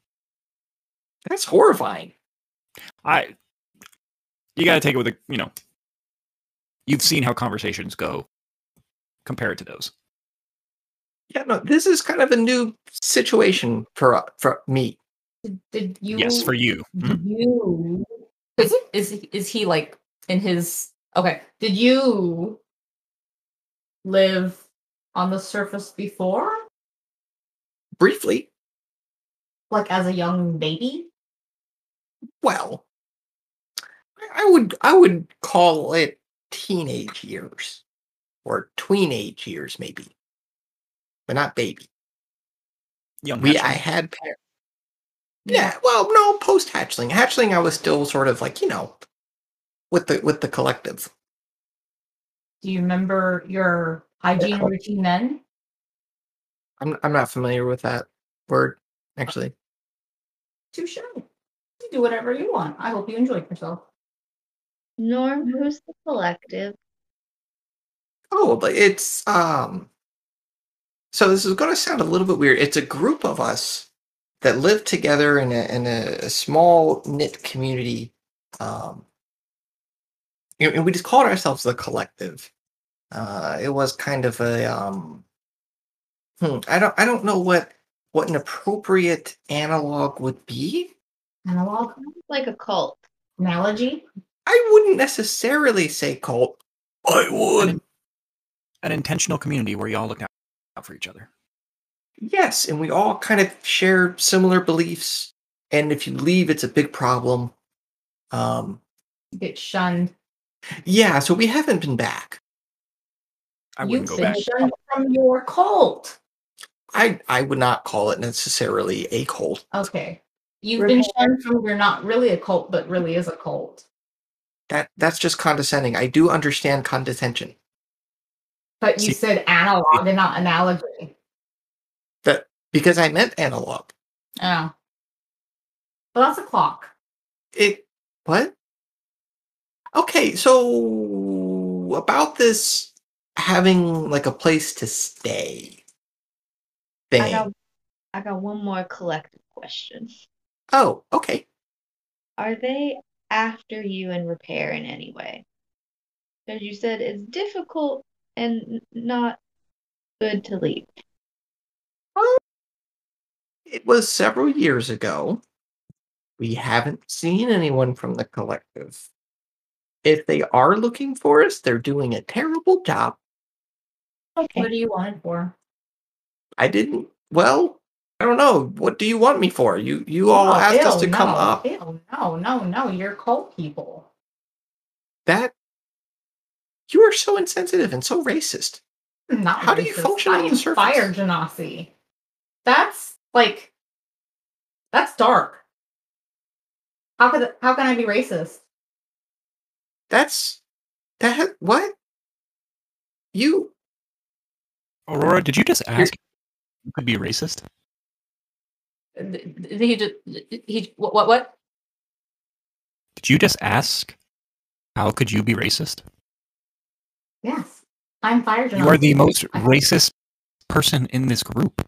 That's horrifying. I, you got to take it with a, you know, you've seen how conversations go compared to those. Yeah, no, this is kind of a new situation for uh, for me. Did, did you Yes, for you. Mhm. You is is is he like in his okay? Did you live on the surface before, Briefly, like as a young baby? Well, I- I would I would call it teenage years or tweenage years, maybe, but not baby. Young We hatchling. I had parents. Yeah, well, no, post hatchling. Hatchling, I was still sort of like you know, with the with the collective. Do you remember your hygiene routine then? I'm I'm not familiar with that word oh. actually. Touche. You do whatever you want. I hope you enjoyed yourself. Norm, who's the collective? Oh, but it's um. So this is going to sound a little bit weird. It's a group of us that live together in a in a, a small knit community. Um, you know, and we just called ourselves the collective. Uh, it was kind of a um. Hmm, I don't I don't know what what an appropriate analog would be. Analog Like a cult. analogy. I wouldn't necessarily say cult. I would. An intentional community where you all look out out for each other. Yes, and we all kind of share similar beliefs. And if you leave, it's a big problem. Um, Get shunned. yeah, so we haven't been back. I wouldn't You've go been back. shunned from your cult. I I would not call it necessarily a cult. Okay. You've been shunned from you're not really a cult, but really is a cult. That that's just condescending. I do understand condescension. But you See- said analog and not analogy. That because I meant analog. Oh. Well, that's a clock. It what? Okay, so about this having like a place to stay thing. I got I got one more collective question. Oh, okay. Are they after you in repair in any way? Because you said it's difficult and not good to leave. It was several years ago. We haven't seen anyone from the collective. if they are looking for us, they're doing a terrible job. Okay. What do you want for? I didn't. Well, I don't know. What do you want me for? You you all Oh, asked us ew, to come up. ew, no, no, no. You're cult people. That you are so insensitive and so racist. I'm Not How do you function I on the am surface? Fire genasi. That's like that's dark. How could how can I be racist? That's that. What you? Aurora, did you just ask? You could be racist. Th- th- He just he what what what? Did you just ask? How could you be racist? Yes, I'm fire genasi. You are the most racist person in this group.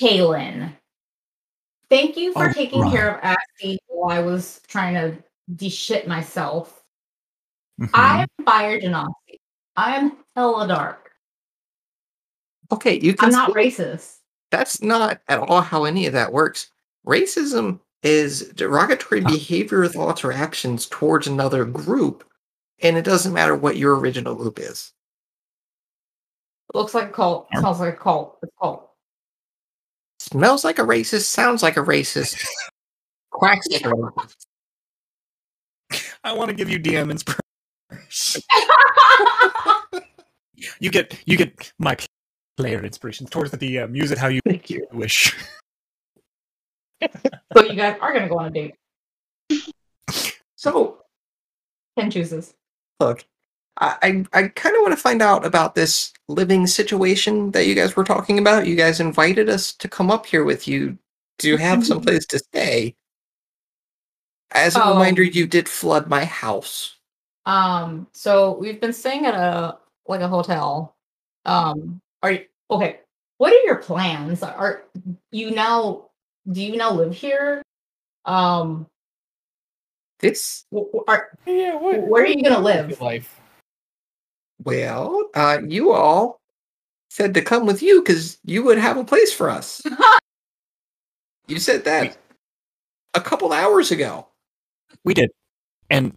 Halen. Thank you for Oh, taking right. care of Asty while I was trying to de-shit myself. Mhm. I am fire genasi. I am hella dark. Okay, you can. I'm not racist. That's not at all how any of that works. Racism is derogatory Huh. behavior, thoughts, or actions towards another group, and it doesn't matter what your original group is. Looks like a cult. Sounds like a cult. It's a cult. Smells like a racist, sounds like a racist, quacks like a racist. I want to give you DM inspiration. *laughs* you get you get my player inspiration towards the DM. Use it how you Thank you. *laughs* wish. so you guys are gonna go on a date. So, Ken chooses. look, I I, I kind of want to find out about this living situation that you guys were talking about. You guys invited us to come up here with you Do you have some *laughs* place to stay. As a Oh. reminder, you did flood my house. Um, so we've been staying at a like a hotel. Um, are you okay? What are your plans? Are you now? Do you now live here? Um, This wh- wh- are Yeah, what, Where are you gonna live? Life. Well, uh, you all said to come with you because you would have a place for us. *laughs* you said that a couple hours ago. We did, and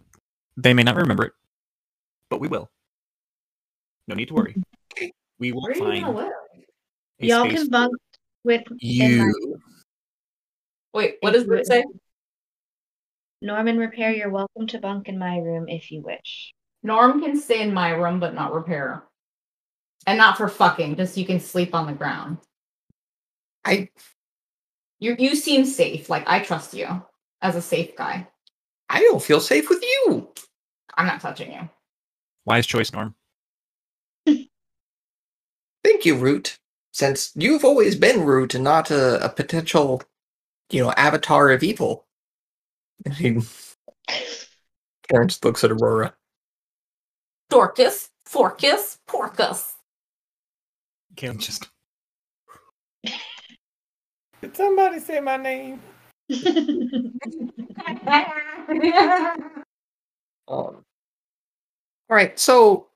they may not remember it, but we will. No need to worry. We will where are you find gonna live? a Y'all can bunk with you. Wait, what does it say? Norman Repair. You're welcome to bunk in my room if you wish. Norm can stay in my room, but not repair, and not for fucking. Just you can sleep on the ground. I You you seem safe. Like I trust you as a safe guy. I don't feel safe with you. I'm not touching you. Wise choice, Norm. Thank you, Root. Since you've always been Root and not a, a potential, you know, avatar of evil. And he, Karen just looks at Aurora. Dorcas, Forcus, Porcus. Caleb just *laughs* Did somebody say my name? *laughs* Um, all right, so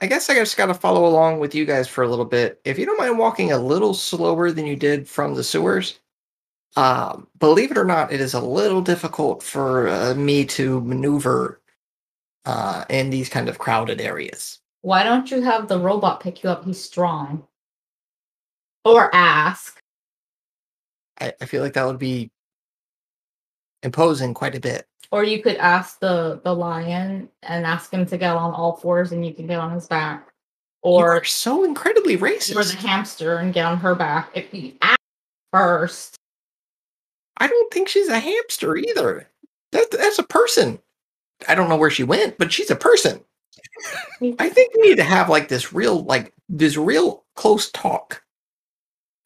I guess I just got to follow along with you guys for a little bit. If you don't mind walking a little slower than you did from the sewers, um, believe it or not, it is a little difficult for uh, me to maneuver uh, in these kind of crowded areas. Why don't you have the robot pick you up? He's strong. Or ask. I, I feel like that would be imposing quite a bit. Or you could ask the the lion and ask him to get on all fours and you can get on his back. Or so incredibly racist. or the hamster and get on her back. If you ask first. I don't think she's a hamster either. That, that's a person. I don't know where she went, but she's a person. *laughs* I think we need to have like this real, like this real close talk.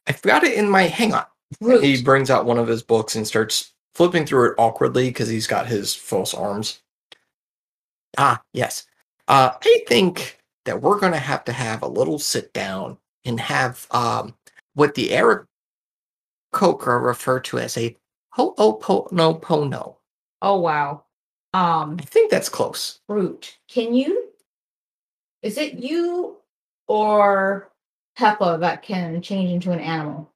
I've got it in my. Hang on. Root. He brings out one of his books and starts flipping through it awkwardly because he's got his false arms. Ah, yes. Uh, I think that we're going to have to have a little sit down and have um, what the Eric Coker referred to as a ho'oponopono. Oh wow. Um I think that's close. Root, can you? Is it you or Peppa that can change into an animal?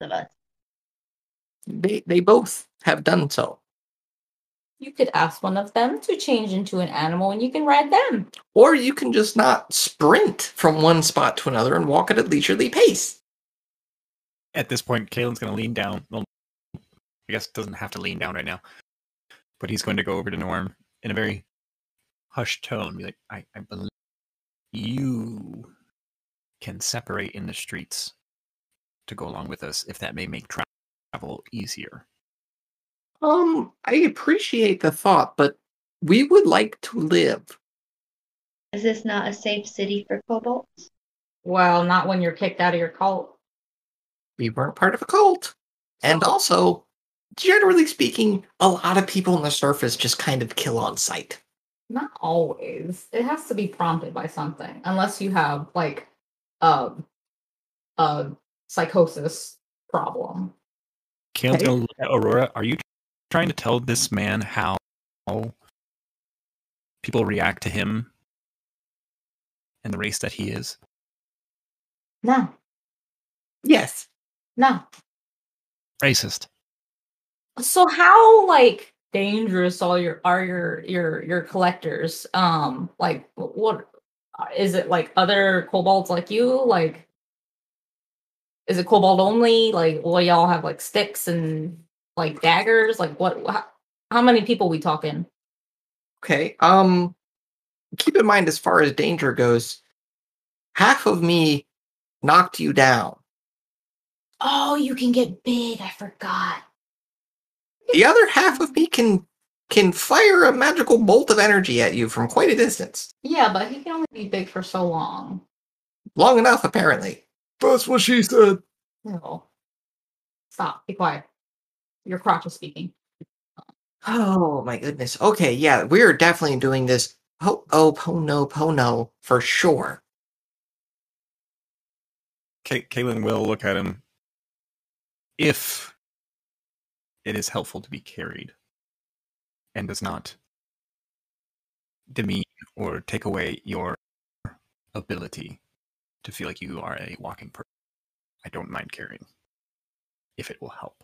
of us. They they both have done so. You could ask one of them to change into an animal and you can ride them. Or you can just not sprint from one spot to another and walk at a leisurely pace. At this point, Kaylin's going to lean down. Well, I guess doesn't have to lean down right now, but he's going to go over to Norm in a very hushed tone be like, I, I believe you can separate in the streets to go along with us if that may make travel easier. Um, I appreciate the thought, but we would like to live. Is this not a safe city for kobolds? Well, not when you're kicked out of your cult. We weren't part of a cult. And also, generally speaking, a lot of people on the surface just kind of kill on sight. Not always. It has to be prompted by something, unless you have like a a psychosis problem. Kaylin's Okay. going to look at Aurora. Are you trying to tell this man how people react to him and the race that he is? No, Yes. no. Racist. So how like dangerous all your are your your your collectors? Um, like what is it like other kobolds like you? Like, is it kobold only? Like, well y'all have like sticks and like daggers? Like, what? How, how many people we talking? Okay. Um keep in mind as far as danger goes, half of me knocked you down. Oh, you can get big. I forgot. The other half of me can can fire a magical bolt of energy at you from quite a distance. Yeah, but he can only be big for so long. Long enough, apparently. That's what she said. No. Stop. Be quiet. Your crotch is speaking. Oh my goodness. Okay, yeah, we're definitely doing this. Oh, oh, pono, pono, for sure. Ka- Kaylin will look at him if it is helpful to be carried and does not demean or take away your ability to feel like you are a walking person. I don't mind carrying if it will help.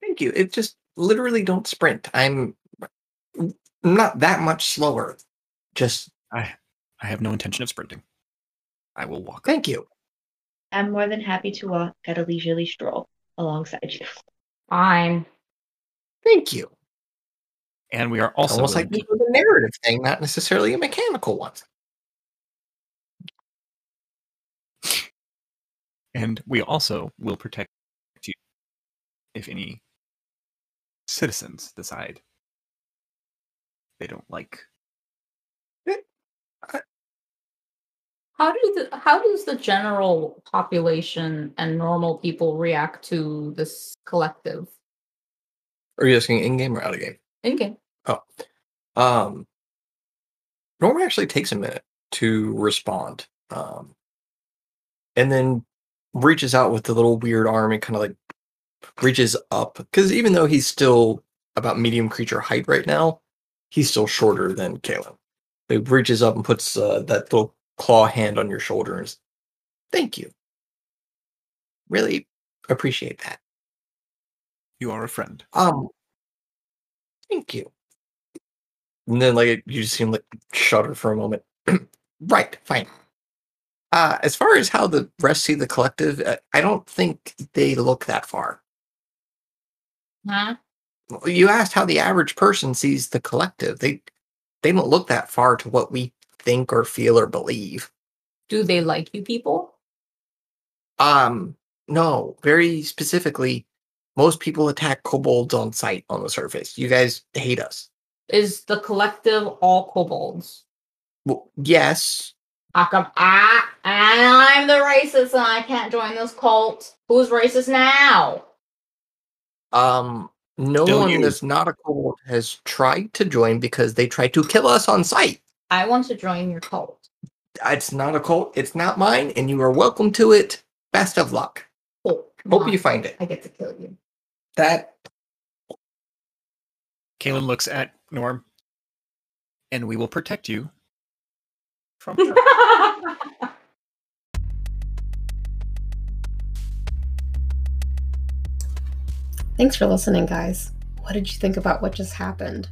Thank you. It just literally don't sprint. I'm not that much slower. Just I I have no intention of sprinting. I will walk. thank you. I'm more than happy to walk at a leisurely stroll alongside you. Fine. Thank you. And we are also Almost like willing this was narrative thing, not necessarily a mechanical one. And we also will protect you if any citizens decide they don't like. How do the how does the general population and normal people react to this collective? Are you asking in game or out of game? In game. Oh, um, Norm actually takes a minute to respond, um, and then reaches out with the little weird arm and kind of like reaches up because even though he's still about medium creature height right now, he's still shorter than Kaylin. He reaches up and puts uh, that little claw hand on your shoulder and says, "Thank you. Really appreciate that." You are a friend. Um, thank you. And then, like, you just seem like shudder for a moment. *clears throat* right, fine. Uh, as far as how the rest see the collective, uh, I don't think they look that far. Huh? You asked how the average person sees the collective. They they don't look that far to what we think or feel or believe. Do they like you people? Um, no, very specifically, most people attack kobolds on sight on the surface. You guys hate us. Is the collective all kobolds? Well, yes, How come I I'm the racist and I can't join this cult? Who's racist now? Um, no Still one you. that's not a kobold has tried to join because they tried to kill us on sight. I want to join your cult. It's not a cult. It's not mine, and you are welcome to it. Best of luck. Oh, Hope come you find it. I get to kill you. That Kaylin looks at Norm, and we will protect you from *laughs* Thanks for listening, guys. What did you think about what just happened?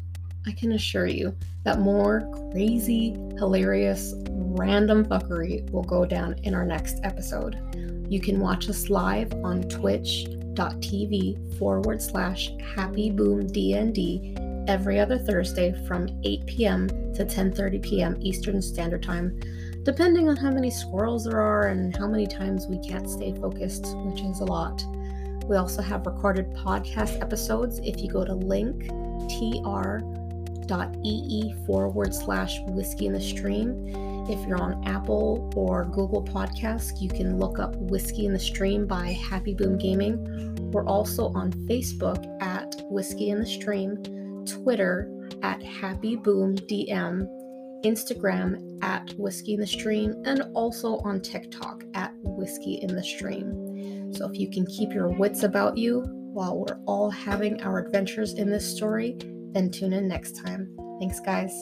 I can assure you that more crazy, hilarious, random fuckery will go down in our next episode. You can watch us live on twitch.tv forward slash happyboomdnd every other Thursday from 8 p.m. to 10:30 p.m. Eastern Standard Time, depending on how many squirrels there are and how many times we can't stay focused, which is a lot. We also have recorded podcast episodes if you go to link tr.ee forward slash whiskey in the stream. If you're on Apple or Google Podcasts, you can look up Whiskey in the Stream by Happy Boom Gaming. We're also on Facebook at Whiskey in the Stream, Twitter at Happy Boom DM, Instagram at Whiskey in the Stream, and also on TikTok at Whiskey in the Stream. So if you can keep your wits about you while we're all having our adventures in this story, then tune in next time. Thanks, guys.